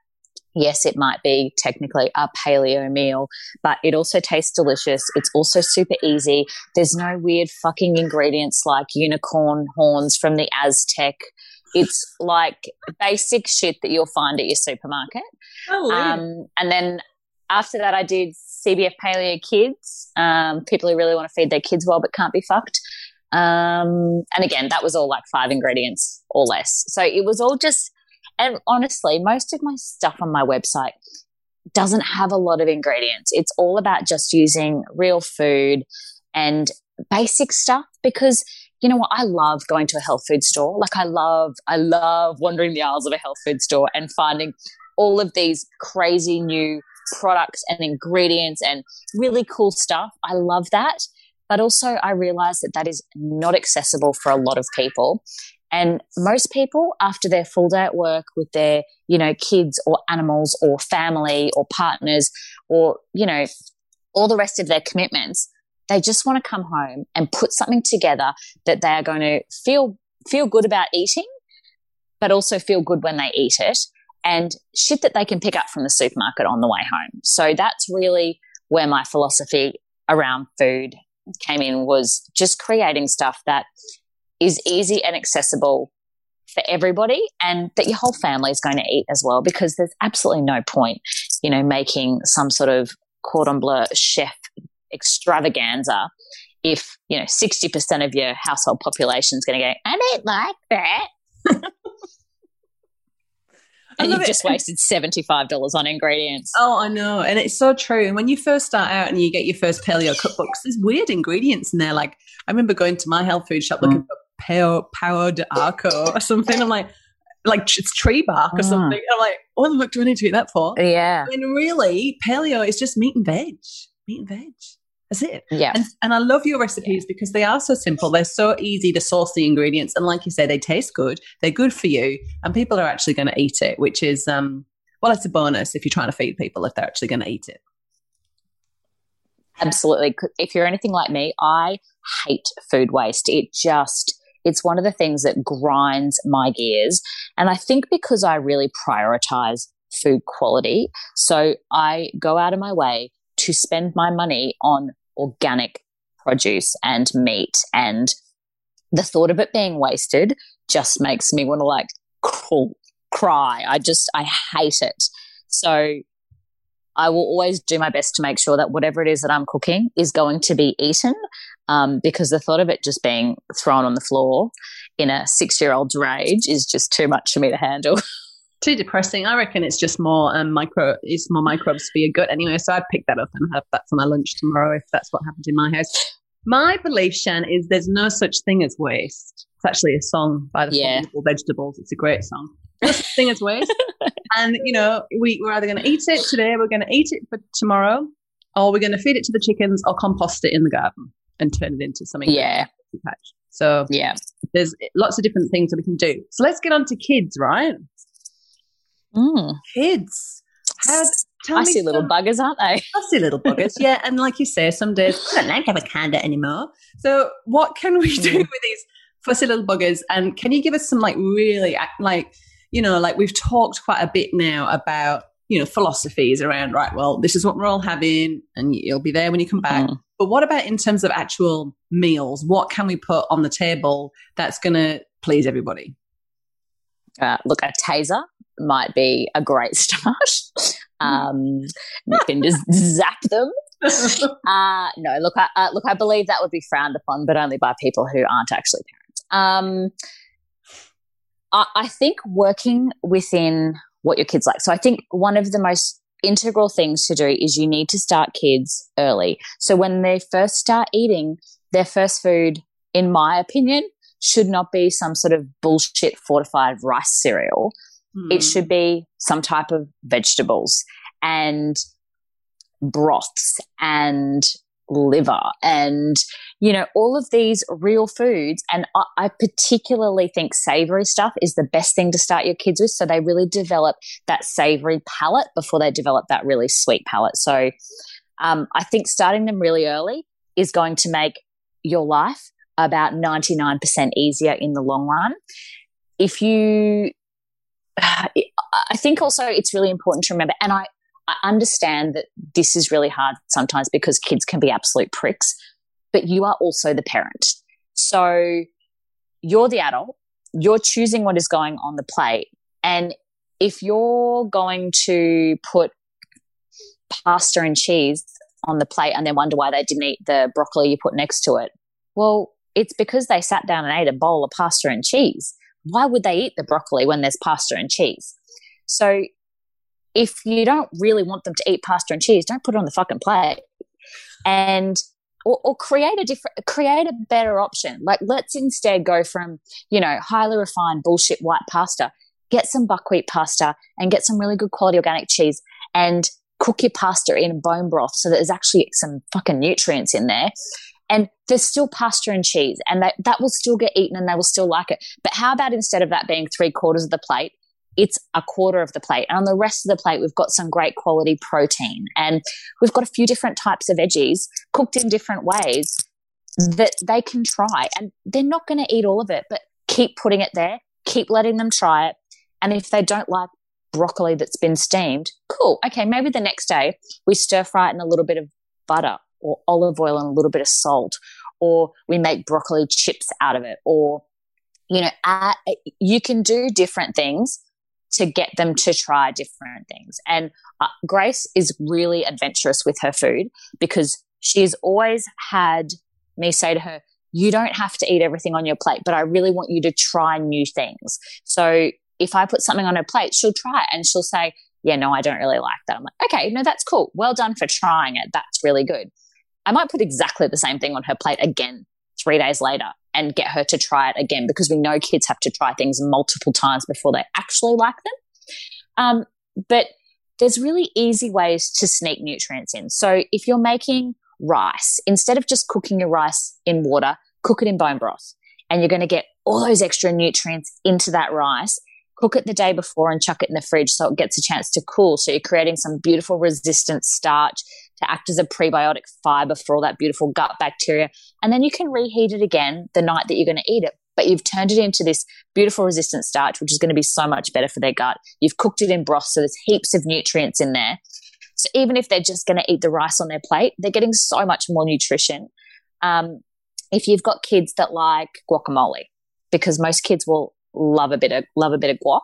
yes, it might be technically a paleo meal, but it also tastes delicious. It's also super easy. There's no weird fucking ingredients like unicorn horns from the Aztec. It's like basic shit that you'll find at your supermarket. Oh, um, and then after that, I did CBF Paleo Kids, um, people who really want to feed their kids well but can't be fucked. Um, and again, that was all like five ingredients or less. So it was all just and honestly, most of my stuff on my website doesn't have a lot of ingredients. It's all about just using real food and basic stuff because you know what? I love going to a health food store. Like I love, I love wandering the aisles of a health food store and finding all of these crazy new products and ingredients and really cool stuff. I love that. But also I realize that that is not accessible for a lot of people. And most people, after their full day at work with their, you know, kids or animals or family or partners or, you know, all the rest of their commitments, they just want to come home and put something together that they are going to feel, feel good about eating, but also feel good when they eat it and shit that they can pick up from the supermarket on the way home. So that's really where my philosophy around food came in was just creating stuff that is easy and accessible for everybody and that your whole family is going to eat as well because there's absolutely no point, you know, making some sort of cordon bleu chef extravaganza if, you know, 60% of your household population is going to go, I don't like that. and you've it. just wasted $75 on ingredients. Oh, I know. And it's so true. And when you first start out and you get your first paleo cookbooks, there's weird ingredients in there. Like I remember going to my health food shop looking mm. for pale power de arco or something. I'm like, like it's tree bark or mm. something. I'm like, what the fuck do I need to eat that for? Yeah. And really, paleo is just meat and veg. Meat and veg. That's it. Yeah. And, and I love your recipes yeah. because they are so simple. They're so easy to source the ingredients. And like you say, they taste good. They're good for you. And people are actually going to eat it, which is, um, well, it's a bonus if you're trying to feed people if they're actually going to eat it. Absolutely. If you're anything like me, I hate food waste. It just, it's one of the things that grinds my gears. And I think because I really prioritize food quality, so I go out of my way to spend my money on organic produce and meat. And the thought of it being wasted just makes me want to like cry. I just, I hate it. So I will always do my best to make sure that whatever it is that I'm cooking is going to be eaten um, because the thought of it just being thrown on the floor in a six year old's rage is just too much for me to handle. too depressing. I reckon it's just more um, micro, it's more microbes for your gut anyway. So I'd pick that up and have that for my lunch tomorrow if that's what happens in my house. My belief, Shan, is there's no such thing as waste. It's actually a song by the yeah. Vegetables. It's a great song. No such thing as waste. and you know, we, we're either going to eat it today, we're going to eat it for tomorrow, or we're going to feed it to the chickens or compost it in the garden and turn it into something. Yeah. Patch. So yeah, there's lots of different things that we can do. So let's get on to kids, right? Mm. Kids. How, I see some, little buggers, aren't they? I see little buggers, yeah. And like you say, some days I don't like avocado anymore. So what can we do mm. with these fussy little buggers? And can you give us some like really like you know like we've talked quite a bit now about you know philosophies around right? Well, this is what we're all having, and you'll be there when you come back. Mm. But what about in terms of actual meals? What can we put on the table that's going to please everybody? Uh, look, a taser might be a great start. Um, you can just zap them. Uh, no, look, I, uh, look, I believe that would be frowned upon, but only by people who aren't actually parents. Um, I, I think working within what your kids like. So I think one of the most integral things to do is you need to start kids early. So when they first start eating their first food, in my opinion, should not be some sort of bullshit fortified rice cereal. Mm. It should be some type of vegetables and broths and liver and you know all of these real foods and I, I, particularly think savory stuff is the best thing to start your kids with. So they really develop that savory palate before they develop that really sweet palate. So um, i think starting them really early is going to make your life about 99% easier in the long run. If you i think also it's really important to remember and i I understand that this is really hard sometimes because kids can be absolute pricks, but you are also the parent. So you're the adult, you're choosing what is going on the plate. And if you're going to put pasta and cheese on the plate and then wonder why they didn't eat the broccoli you put next to it, well, it's because they sat down and ate a bowl of pasta and cheese. Why would they eat the broccoli when there's pasta and cheese? So if you don't really want them to eat pasta and cheese, don't put it on the fucking plate. And or, or, create a different create a better option. Like let's instead go from, you know, highly refined bullshit white pasta, get some buckwheat pasta and get some really good quality organic cheese and cook your pasta in bone broth so that there's actually some fucking nutrients in there. And there's still pasta and cheese, and that, that will still get eaten and they will still like it. But how about instead of that being three quarters of the plate, it's a quarter of the plate. And on the rest of the plate, we've got some great quality protein and we've got a few different types of veggies cooked in different ways that they can try. And they're not going to eat all of it, but keep putting it there, keep letting them try it. And if they don't like broccoli that's been steamed, cool. Okay, maybe the next day we stir fry it in a little bit of butter or olive oil and a little bit of salt, or we make broccoli chips out of it, or you know, you can do different things to get them to try different things. And uh, Grace is really adventurous with her food because she's always had me say to her, you don't have to eat everything on your plate, but I really want you to try new things. So if I put something on her plate, she'll try it and she'll say, yeah, no, I don't really like that. I'm like, okay, no, that's cool. Well done for trying it. That's really good. I might put exactly the same thing on her plate again three days later and get her to try it again because we know kids have to try things multiple times before they actually like them. Um, but there's really easy ways to sneak nutrients in. So if you're making rice, instead of just cooking your rice in water, cook it in bone broth. And you're going to get all those extra nutrients into that rice. Cook it the day before and chuck it in the fridge so it gets a chance to cool. So you're creating some beautiful resistant starch to act as a prebiotic fiber for all that beautiful gut bacteria. And then you can reheat it again the night that you're going to eat it. But you've turned it into this beautiful resistant starch, which is going to be so much better for their gut. You've cooked it in broth, so there's heaps of nutrients in there. So even if they're just going to eat the rice on their plate, they're getting so much more nutrition. Um, if you've got kids that like guacamole, because most kids will love a bit of love a bit of guac.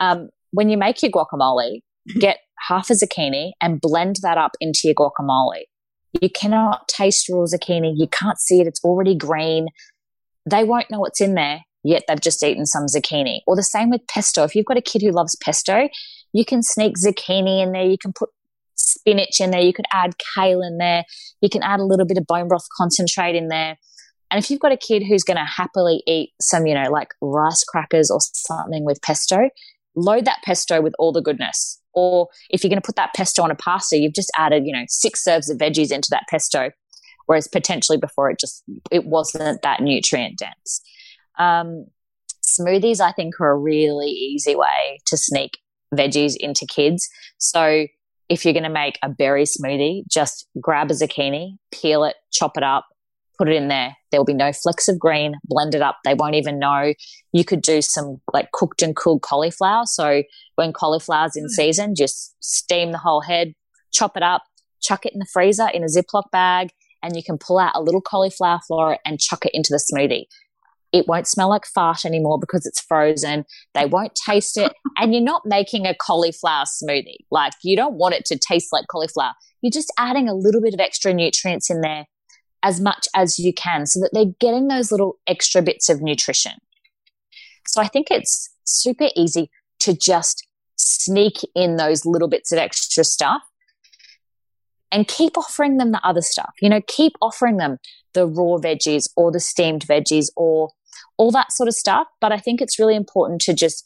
Um, when you make your guacamole, get half a zucchini and blend that up into your guacamole. You cannot taste raw zucchini. You can't see it. It's already green. They won't know what's in there, yet they've just eaten some zucchini. Or the same with pesto. If you've got a kid who loves pesto, you can sneak zucchini in there. You can put spinach in there. You could add kale in there. You can add a little bit of bone broth concentrate in there. And if you've got a kid who's going to happily eat some, you know, like rice crackers or something with pesto, load that pesto with all the goodness. Or if you're going to put that pesto on a pasta, you've just added, you know, six serves of veggies into that pesto, whereas potentially before it just it wasn't that nutrient dense. Um, smoothies, I think, are a really easy way to sneak veggies into kids. So if you're going to make a berry smoothie, just grab a zucchini, peel it, chop it up, put it in there. There will be no flecks of green, blend it up. They won't even know. You could do some like cooked and cooled cauliflower. So when cauliflower's in hmm. season, just steam the whole head, chop it up, chuck it in the freezer in a Ziploc bag, and you can pull out a little cauliflower floret and chuck it into the smoothie. It won't smell like fart anymore because it's frozen. They won't taste it. and you're not making a cauliflower smoothie. Like you don't want it to taste like cauliflower. You're just adding a little bit of extra nutrients in there as much as you can so that they're getting those little extra bits of nutrition. So I think it's super easy to just sneak in those little bits of extra stuff and keep offering them the other stuff. You know, keep offering them the raw veggies or the steamed veggies or all that sort of stuff. But I think it's really important to just,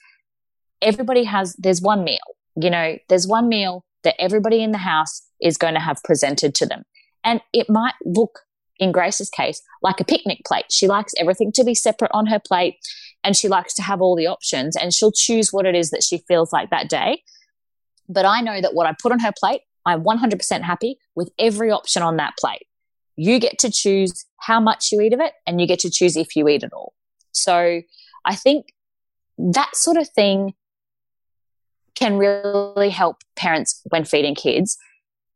everybody has, there's one meal, you know, there's one meal that everybody in the house is going to have presented to them. And it might look, in Grace's case, like a picnic plate. She likes everything to be separate on her plate and she likes to have all the options and she'll choose what it is that she feels like that day. But I know that what I put on her plate, I'm 100% happy with every option on that plate. You get to choose how much you eat of it and you get to choose if you eat it all. So I think that sort of thing can really help parents when feeding kids.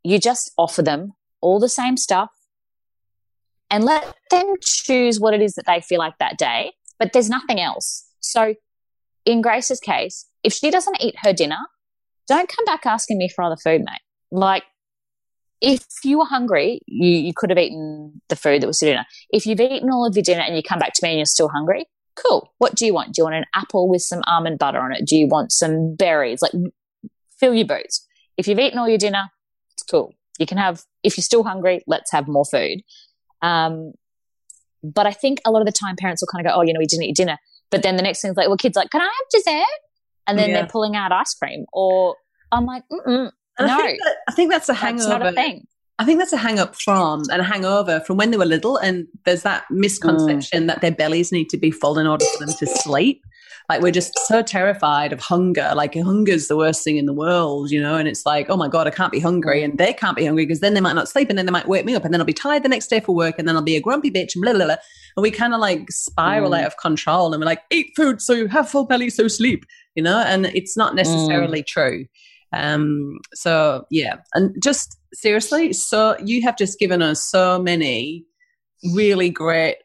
You just offer them all the same stuff and let them choose what it is that they feel like that day, but there's nothing else. So in Grace's case, if she doesn't eat her dinner, don't come back asking me for other food, mate. Like, if you were hungry, you, you could have eaten the food that was for dinner. If you've eaten all of your dinner and you come back to me and you're still hungry, cool. What do you want? Do you want an apple with some almond butter on it? Do you want some berries? Like, fill your boots. If you've eaten all your dinner, it's cool. You can have, if you're still hungry, let's have more food. Um, but I think a lot of the time parents will kind of go, oh, you know, we didn't eat dinner. But then the next thing is like, well, kids like, can I have dessert? And then yeah. they're pulling out ice cream. Or I'm like, no. I think, that, I think that's a hangover. That's not a thing. I think that's a hang up from and a hangover from when they were little. And there's that misconception mm. that their bellies need to be full in order for them to sleep. Like we're just so terrified of hunger. Like hunger is the worst thing in the world, you know? And it's like, oh my God, I can't be hungry. And they can't be hungry because then they might not sleep and then they might wake me up and then I'll be tired the next day for work and then I'll be a grumpy bitch and blah, blah, blah. And we kind of like spiral mm. out of control and we're like, eat food so you have full belly so sleep, you know? And it's not necessarily mm. true. Um, so yeah, and just seriously, so you have just given us so many really great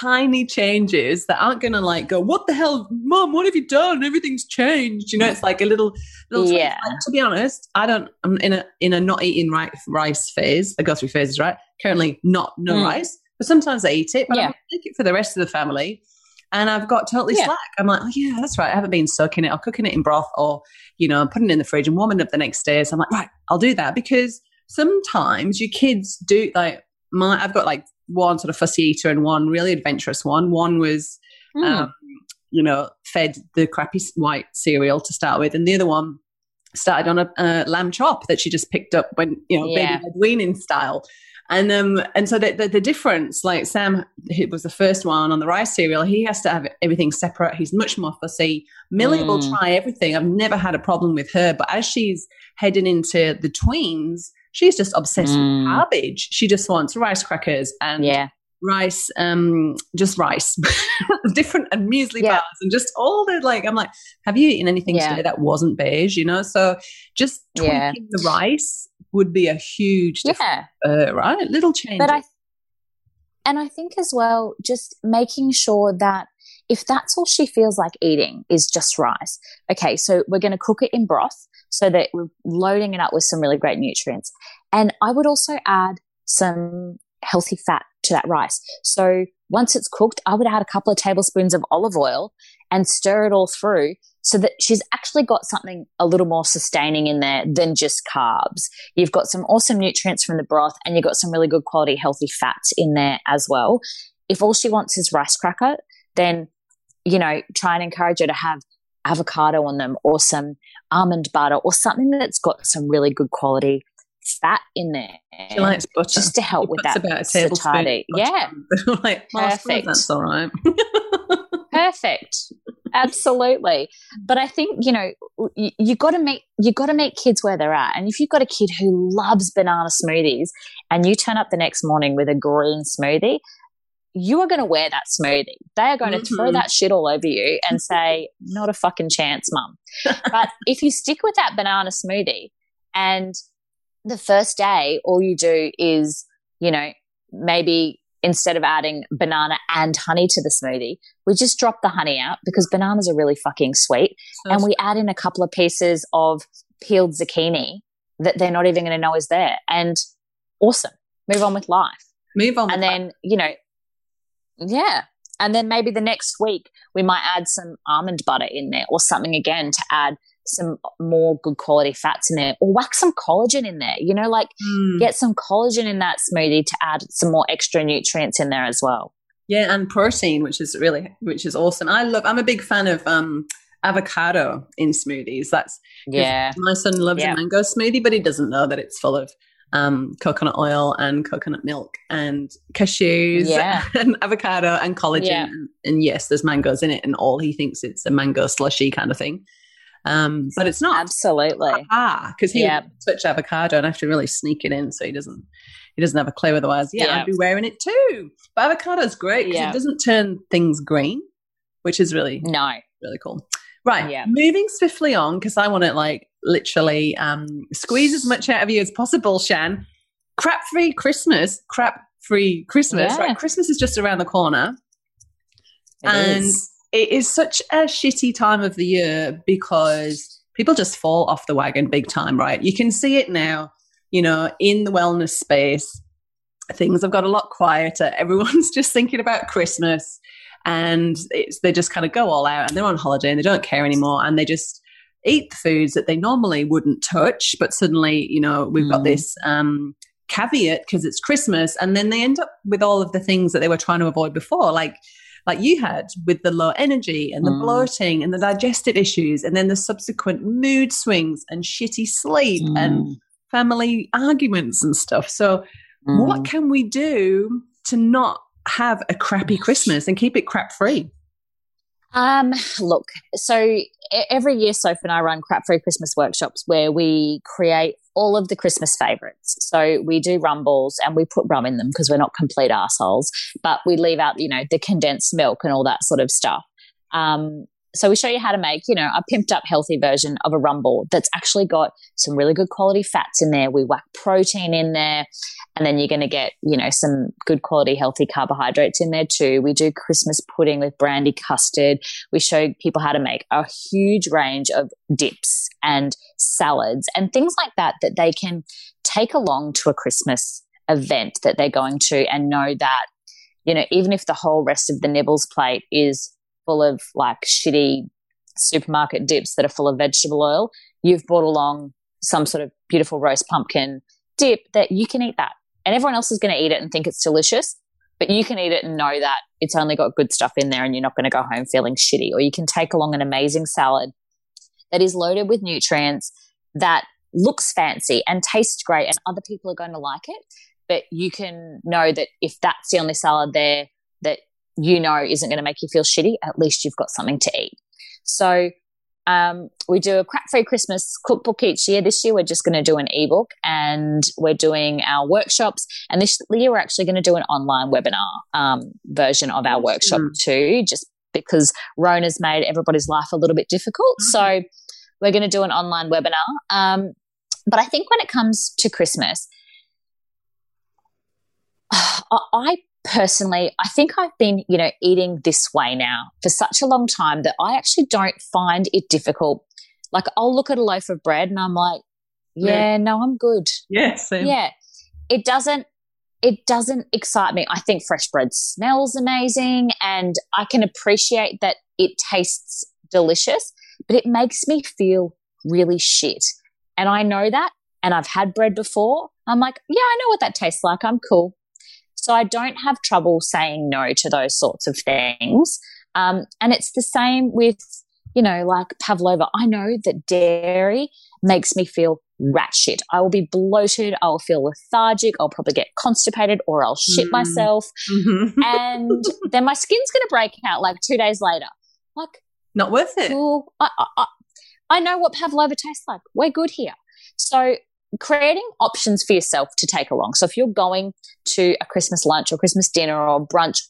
tiny changes that aren't going to like go, what the hell, mom, what have you done? Everything's changed. You know, it's like a little, little yeah. to be honest, I don't, I'm in a, in a not eating rice, rice phase. I go through phases, right? Currently not no mm. rice, but sometimes I eat it, but yeah. I take it for the rest of the family. And I've got totally yeah. slack. I'm like, oh yeah, that's right. I haven't been soaking it or cooking it in broth or, you know, putting it in the fridge and warming it up the next day. So I'm like, right, I'll do that because sometimes your kids do like my, I've got like one sort of fussy eater and one really adventurous one. One was, mm. um, you know, fed the crappy white cereal to start with, and the other one started on a uh, lamb chop that she just picked up when you know yeah. baby weaning style. And um and so the, the, the difference, like Sam, was the first one on the rice cereal. He has to have everything separate. He's much more fussy. Millie mm. will try everything. I've never had a problem with her, but as she's heading into the tweens, she's just obsessed mm. with cabbage. She just wants rice crackers and yeah. rice, um, just rice, different and muesli yeah. bars and just all the like. I'm like, have you eaten anything yeah. today that wasn't beige? You know, so just tweaking the rice would be a huge difference, uh, right? Little change. But I, and I think as well, just making sure that if that's all she feels like eating is just rice, okay, so we're going to cook it in broth so that we're loading it up with some really great nutrients. And I would also add some healthy fat to that rice. So once it's cooked, I would add a couple of tablespoons of olive oil and stir it all through so that she's actually got something a little more sustaining in there than just carbs. You've got some awesome nutrients from the broth and you've got some really good quality healthy fats in there as well. if all she wants is rice cracker, then, you know, try and encourage her to have avocado on them or some almond butter or something that's got some really good quality fat in there. She likes butter. Just to help She with that about a satiety. Yeah. like, "Oh, Perfect. That's all right. Perfect. Absolutely. But I think, you know, you, you got to meet you got to meet kids where they're at. And if you've got a kid who loves banana smoothies and you turn up the next morning with a green smoothie, you are going to wear that smoothie. They are going to throw mm-hmm. that shit all over you and say, "Not a fucking chance, mum." but if you stick with that banana smoothie and the first day all you do is, you know, maybe instead of adding banana and honey to the smoothie, we just drop the honey out because bananas are really fucking sweet. and we add in a couple of pieces of peeled zucchini that they're not even going to know is there. And awesome. Move on with life. move on. And then, you know, yeah. And then maybe the next week we might add some almond butter in there or something again to add some more good quality fats in there or whack some collagen in there. You know, like. Mm. get some collagen in that smoothie to add some more extra nutrients in there as well. Yeah, and protein, which is really which is awesome. I love. I'm a big fan of um, avocado in smoothies. That's Yeah. my son loves Yeah. a mango smoothie, but he doesn't know that it's full of um, coconut oil and coconut milk and cashews Yeah. and avocado and collagen. Yeah. And, and yes, there's mangoes in it, and all he thinks it's a mango slushy kind of thing. Um, but it's not. Absolutely. Ah, because he Yeah. would touch avocado and I have to really sneak it in so he doesn't he doesn't have a clue. Otherwise, yeah. I'd be wearing it too. But avocado's great because it doesn't turn things green, which is really No. really cool. Right, Yeah. moving swiftly on because I want to like literally um, squeeze as much out of you as possible, Shan. Crap free Christmas, crap free Christmas. Yeah. Right, Christmas is just around the corner. It And- is. It is such a shitty time of the year because people just fall off the wagon big time, right? You can see it now, you know, in the wellness space. Things have got a lot quieter. Everyone's just thinking about Christmas and it's, they just kind of go all out and they're on holiday and they don't care anymore and they just eat the foods that they normally wouldn't touch. But suddenly, you know, we've got Mm. this um, caveat because it's Christmas and then they end up with all of the things that they were trying to avoid before, like like you had with the low energy and the Mm. bloating and the digestive issues and then the subsequent mood swings and shitty sleep and Mm. family arguments and stuff. So Mm. what can we do to not have a crappy Christmas and keep it crap free? Um, look, so every year, Sophie and I run crap free Christmas workshops where we create all of the Christmas favorites. So we do rum balls and we put rum in them because we're not complete assholes, but we leave out, you know, the condensed milk and all that sort of stuff. Um, so we show you how to make, you know, a pimped up healthy version of a rum ball that's actually got some really good quality fats in there. We whack protein in there and then you're going to get, you know, some good quality healthy carbohydrates in there too. We do Christmas pudding with brandy custard. We show people how to make a huge range of dips and salads and things like that that they can take along to a Christmas event that they're going to and know that, you know, even if the whole rest of the nibbles plate is full of like shitty supermarket dips that are full of vegetable oil, you've brought along some sort of beautiful roast pumpkin dip that you can eat that. And everyone else is going to eat it and think it's delicious, but you can eat it and know that it's only got good stuff in there and you're not going to go home feeling shitty. Or you can take along an amazing salad that is loaded with nutrients that looks fancy and tastes great and other people are going to like it. But you can know that if that's the only salad there you know isn't going to make you feel shitty, at least you've got something to eat. So um, we do a crap free Christmas cookbook each year. This year, we're just going to do an ebook and we're doing our workshops. And this year, we're actually going to do an online webinar um, version of our workshop Mm. too, just because Rona's made everybody's life a little bit difficult. Mhm. So we're going to do an online webinar. Um, but I think when it comes to Christmas, I personally, I think I've been, you know, eating this way now for such a long time that I actually don't find it difficult. Like I'll look at a loaf of bread and I'm like, yeah, Yeah. no, I'm good. Yes. Yeah. It doesn't it doesn't excite me. I think fresh bread smells amazing and I can appreciate that it tastes delicious, but it makes me feel really shit. And I know that and I've had bread before. I'm like, yeah, I know what that tastes like. I'm cool. So I don't have trouble saying no to those sorts of things. Um, and it's the same with, you know, like pavlova. I know that dairy makes me feel rat shit. I will be bloated. I'll feel lethargic. I'll probably get constipated or I'll shit mm. myself. Mm-hmm. and then my skin's going to break out like two days later. Like, not worth it. Cool. I, I, I know what pavlova tastes like. We're good here. So creating options for yourself to take along. So if you're going to a Christmas lunch or Christmas dinner or brunch,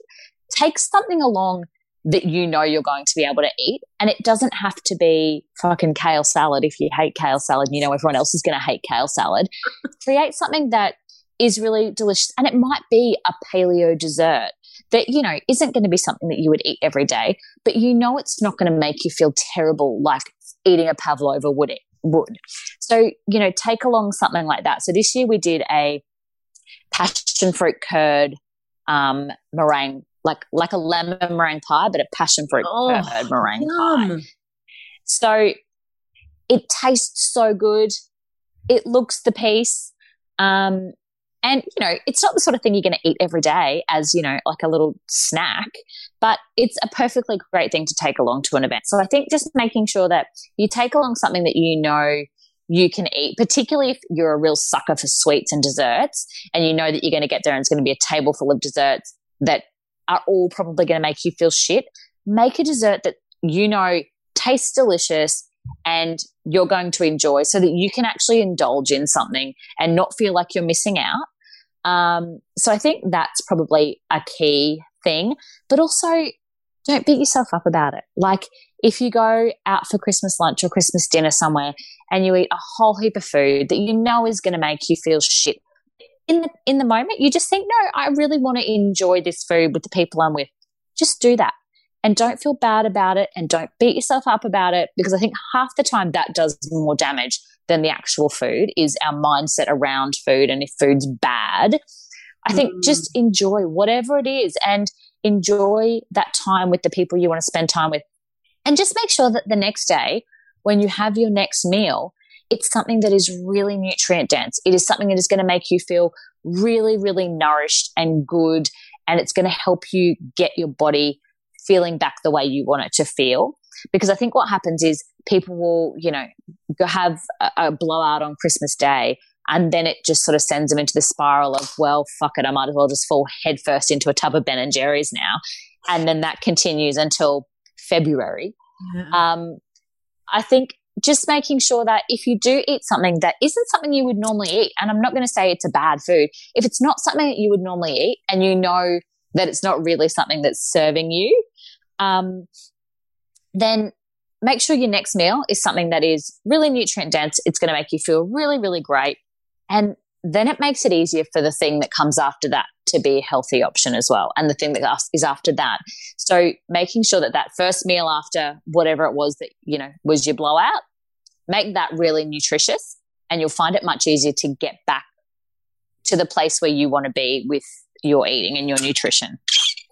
take something along that you know you're going to be able to eat. And it doesn't have to be fucking kale salad if you hate kale salad you know everyone else is going to hate kale salad. Create something that is really delicious. And it might be a paleo dessert that, you know, isn't going to be something that you would eat every day, but you know it's not going to make you feel terrible like eating a pavlova would. It, would. So, you know, take along something like that. So this year we did a passion fruit curd um, meringue like like a lemon meringue pie, but a passion fruit oh, meringue yum. pie. So it tastes so good. It looks the piece. Um, and you know, it's not the sort of thing you're going to eat every day as you know, like a little snack, but it's a perfectly great thing to take along to an event. So I think just making sure that you take along something that you know you can eat, particularly if you're a real sucker for sweets and desserts, and you know that you're going to get there and it's going to be a table full of desserts that are all probably going to make you feel shit. Make a dessert that you know tastes delicious and you're going to enjoy so that you can actually indulge in something and not feel like you're missing out. Um, so I think that's probably a key thing, but also don't beat yourself up about it. Like if you go out for Christmas lunch or Christmas dinner somewhere and you eat a whole heap of food that you know is going to make you feel shit in the in the moment you just think no i really want to enjoy this food with the people i'm with just do that and don't feel bad about it and don't beat yourself up about it because i think half the time that does more damage than the actual food is our mindset around food and if food's bad i think mm. just enjoy whatever it is and enjoy that time with the people you want to spend time with and just make sure that the next day when you have your next meal it's something that is really nutrient dense. It is something that is going to make you feel really, really nourished and good. And it's going to help you get your body feeling back the way you want it to feel. Because I think what happens is people will, you know, have a, a blowout on Christmas Day and then it just sort of sends them into the spiral of, well, fuck it, I might as well just fall headfirst into a tub of Ben and Jerry's now. And then that continues until February. Yeah. Um, I think just making sure that if you do eat something that isn't something you would normally eat, and I'm not going to say it's a bad food, if it's not something that you would normally eat and you know that it's not really something that's serving you, um, then make sure your next meal is something that is really nutrient dense. It's going to make you feel really, really great. And then it makes it easier for the thing that comes after that to be a healthy option as well. And the thing that is after that. So making sure that that first meal after whatever it was that, you know, was your blowout, make that really nutritious and you'll find it much easier to get back to the place where you want to be with your eating and your nutrition.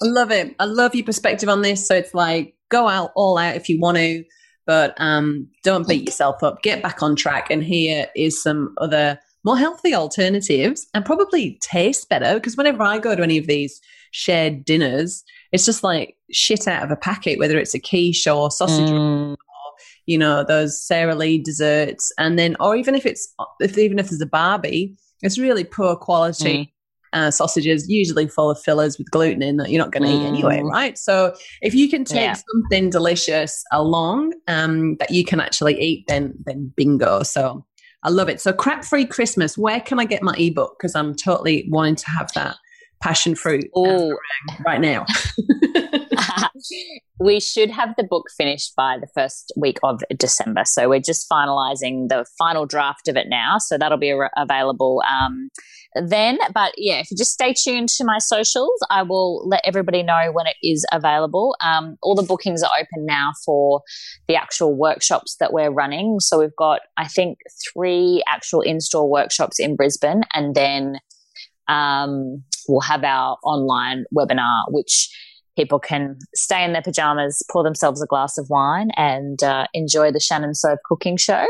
I love it. I love your perspective on this. So it's like go out all out if you want to, but um, don't beat yourself up. Get back on track. And here is some other more healthy alternatives and probably taste better because whenever I go to any of these shared dinners, it's just like shit out of a packet, whether it's a quiche or sausage mm. or, you know, those Sara Lee desserts. And then, or even if it's, if even if there's a Barbie, it's really poor quality. Mm. Uh, sausages usually full of fillers with gluten in that you're not going to mm. eat anyway, mm. right? So if you can take yeah. something delicious along um, that you can actually eat, then then bingo. So I love it. So, crap free Christmas. Where can I get my ebook? Because I'm totally wanting to have that passion fruit oh. right now. we should have the book finished by the first week of December. So we're just finalizing the final draft of it now. So that'll be available um, then. But yeah, if you just stay tuned to my socials, I will let everybody know when it is available. Um, all the bookings are open now for the actual workshops that we're running. So we've got, I think, three actual in store workshops in Brisbane, and then um, we'll have our online webinar, which people can stay in their pajamas, pour themselves a glass of wine, and uh, enjoy the Shannon Sove cooking show.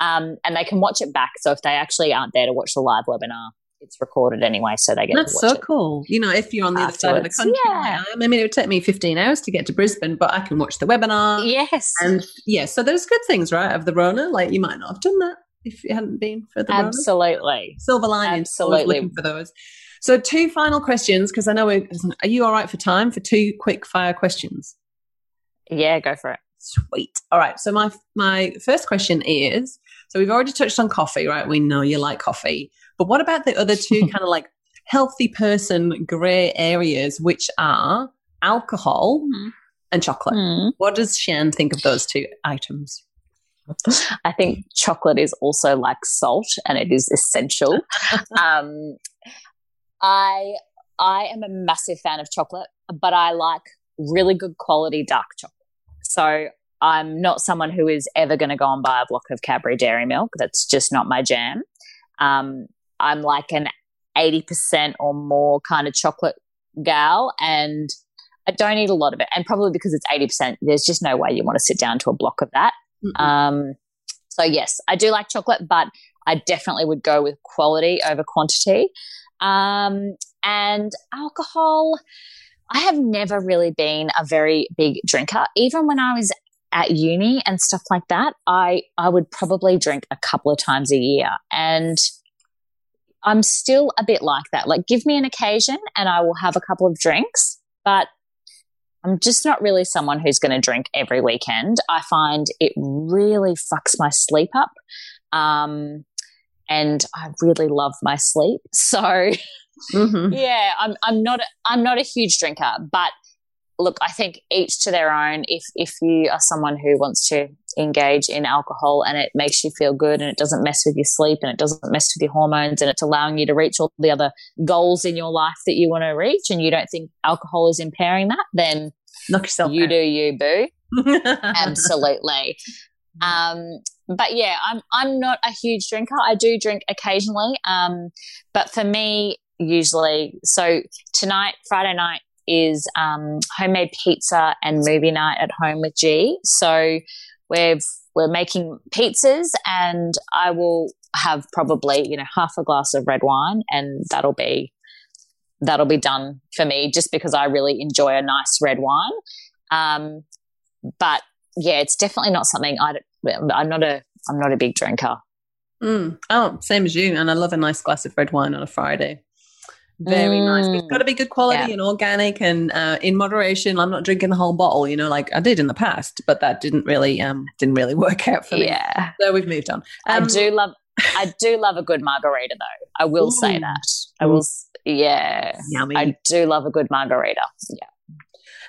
Um, and they can watch it back. So if they actually aren't there to watch the live webinar, it's recorded anyway, so they get. It. That's so cool. You know, if you're on the other side of the country, yeah. I mean, it would take me 15 hours to get to Brisbane, but I can watch the webinar. Yes, and yeah, so there's good things, right, of the Rona. Like you might not have done that if it hadn't been for the absolutely Rona. silver linings. Absolutely, looking for those. So, two final questions because I know we're. Are you all right for time for two quick fire questions? Yeah, go for it. Sweet. All right. So my my first question is: so we've already touched on coffee, right? We know you like coffee. But what about the other two kind of like healthy person gray areas, which are alcohol mm. and chocolate? Mm. What does Shan think of those two items? I think chocolate is also like salt and it is essential. um, I I am a massive fan of chocolate, but I like really good quality dark chocolate. So I'm not someone who is ever going to go and buy a block of Cadbury Dairy Milk. That's just not my jam. Um, I'm like an 80% or more kind of chocolate gal and I don't eat a lot of it. And probably because it's 80%, there's just no way you want to sit down to a block of that. Um, so yes, I do like chocolate, but I definitely would go with quality over quantity. Um, and alcohol, I have never really been a very big drinker. Even when I was at uni and stuff like that, I, I would probably drink a couple of times a year. And I'm still a bit like that. Like, give me an occasion and I will have a couple of drinks, but I'm just not really someone who's going to drink every weekend. I find it really fucks my sleep up. Um, and I really love my sleep. So, mm-hmm. yeah, I'm, I'm not, a, I'm not a huge drinker, but look, I think each to their own. If if you are someone who wants to engage in alcohol and it makes you feel good and it doesn't mess with your sleep and it doesn't mess with your hormones and it's allowing you to reach all the other goals in your life that you want to reach and you don't think alcohol is impairing that, then knock yourself. You out. do you, boo. Absolutely. Um, but yeah, I'm I'm not a huge drinker. I do drink occasionally. Um, but for me, usually, so tonight, Friday night, is um, homemade pizza and movie night at home with G. So we've we're making pizzas, and I will have probably you know half a glass of red wine, and that'll be that'll be done for me just because I really enjoy a nice red wine. Um, but yeah, it's definitely not something I. I'm not a I'm not a big drinker. Mm. Oh, same as you, and I love a nice glass of red wine on a Friday. Very mm. nice. it's got to be good quality yeah. and organic and uh, in moderation. I'm not drinking the whole bottle, you know, like I did in the past, but that didn't really um didn't really work out for me. Yeah. So we've moved on. Um, I do love I do love a good margarita though. I will ooh. say that. I will yeah. Yummy. I do love a good margarita. Yeah.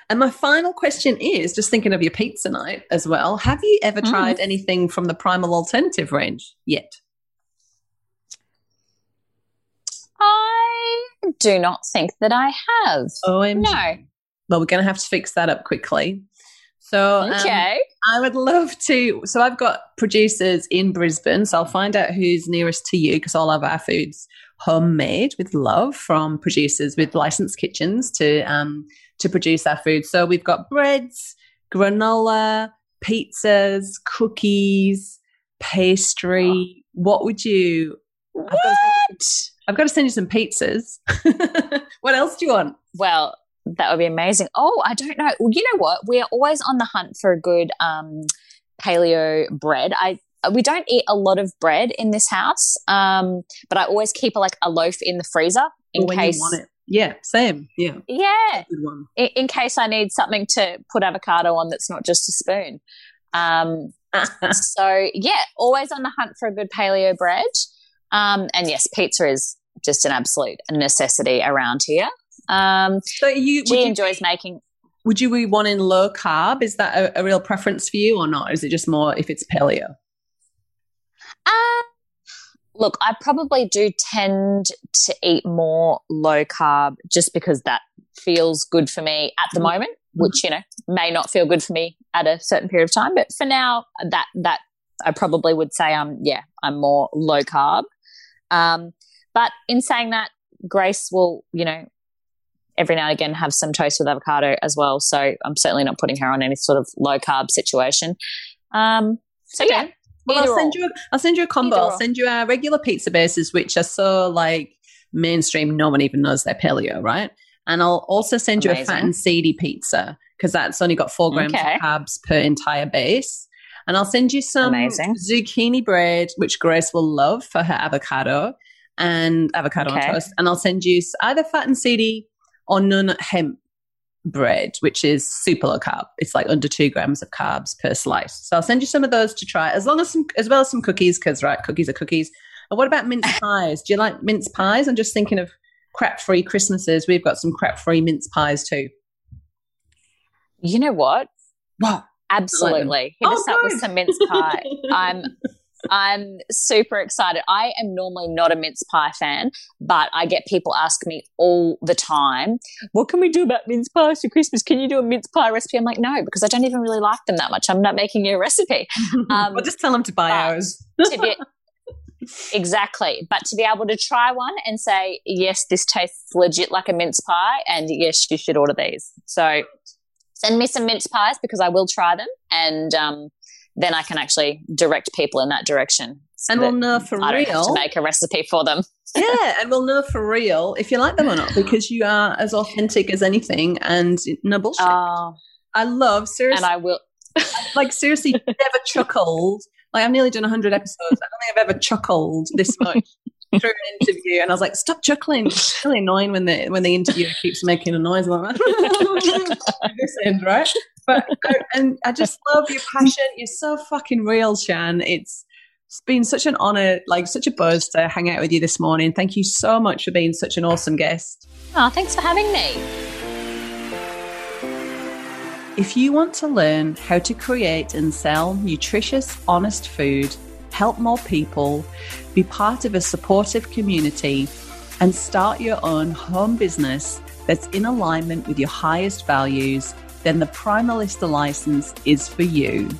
And my final question is just thinking of your pizza night as well. Have you ever mm. tried anything from the Primal Alternative range yet? I do not think that I have. Oh, no. Well, we're going to have to fix that up quickly. So, um, okay. Um, I would love to. So, I've got producers in Brisbane. So, I'll find out who's nearest to you because all of our food's homemade with love from producers with licensed kitchens to um, to produce our food. So, we've got breads, granola, pizzas, cookies, pastry. Oh. What would you? What? I've got to send you some pizzas. what else do you want? Well, that would be amazing. Oh, I don't know. Well, you know what? We are always on the hunt for a good um, paleo bread. I we don't eat a lot of bread in this house, um, but I always keep a, like a loaf in the freezer in when case. You want it. Yeah, same. Yeah, yeah. In, in, case I need something to put avocado on that's not just a spoon. Um, so yeah, always on the hunt for a good paleo bread. Um, and yes, pizza is just an absolute necessity around here. Um, so you, she enjoys making. Would you be wanting low carb? Is that a, a, real preference for you or not? Is it just more if it's paleo? Uh, look, I probably do tend to eat more low carb just because that feels good for me at the mm-hmm. moment, which, you know, may not feel good for me at a certain period of time. But for now, that, that I probably would say I'm, yeah, I'm more low carb. Um, but in saying that, Grace will, you know, every now and again have some toast with avocado as well. So I'm certainly not putting her on any sort of low carb situation. Um, so okay. yeah. Well, I'll send you. A, I'll send you a combo. I'll send you our regular pizza bases, which are so like mainstream. No one even knows they're paleo, right? And I'll also send you a fat and seedy pizza because that's only got four grams Okay. of carbs per entire base. And I'll send you some Amazing. zucchini bread, which Grace will love for her avocado and avocado Okay. on toast. And I'll send you either fat and seedy or none hemp bread, which is super low carb. It's like under two grams of carbs per slice. So I'll send you some of those to try, as long as some, as well as some cookies, because right, cookies are cookies. And what about mince pies? Do you like mince pies? I'm just thinking of crap-free Christmases. We've got some crap-free mince pies too. You know what? Wow. Absolutely. Oh, Hit Oh, us up with some mince pie. I'm I'm super excited. I am normally not a mince pie fan, but I get people ask me all the time, "What can we do about mince pies for Christmas? Can you do a mince pie recipe?" I'm like, "No, because I don't even really like them that much. I'm not making you a recipe." Um, well, just tell them to buy ours. to be exactly, but to be able to try one and say, "Yes, this tastes legit like a mince pie," and yes, you should order these. So send me some mince pies because I will try them, and um, then I can actually direct people in that direction. so And we'll know for I don't have to make a recipe for them. yeah, and we'll know for real if you like them or not because you are as authentic as anything and no bullshit. Oh, I love seriously, and I will. like seriously, never chuckled. Like I've nearly done hundred episodes. I don't think I've ever chuckled this much through an interview. And I was like, "Stop chuckling!" It's really annoying when the when the interviewer keeps making a noise like that. this end, right? But I, and I just love your passion. You're so fucking real, Shan. It's it's been such an honor, like such a buzz to hang out with you this morning. Thank you so much for being such an awesome guest. Oh, thanks for having me. If you want to learn how to create and sell nutritious, honest food, help more people, be part of a supportive community, and start your own home business that's in alignment with your highest values, then the Primalista license is for you.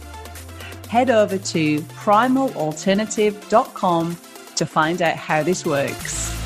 Head over to primalalternative.com to find out how this works.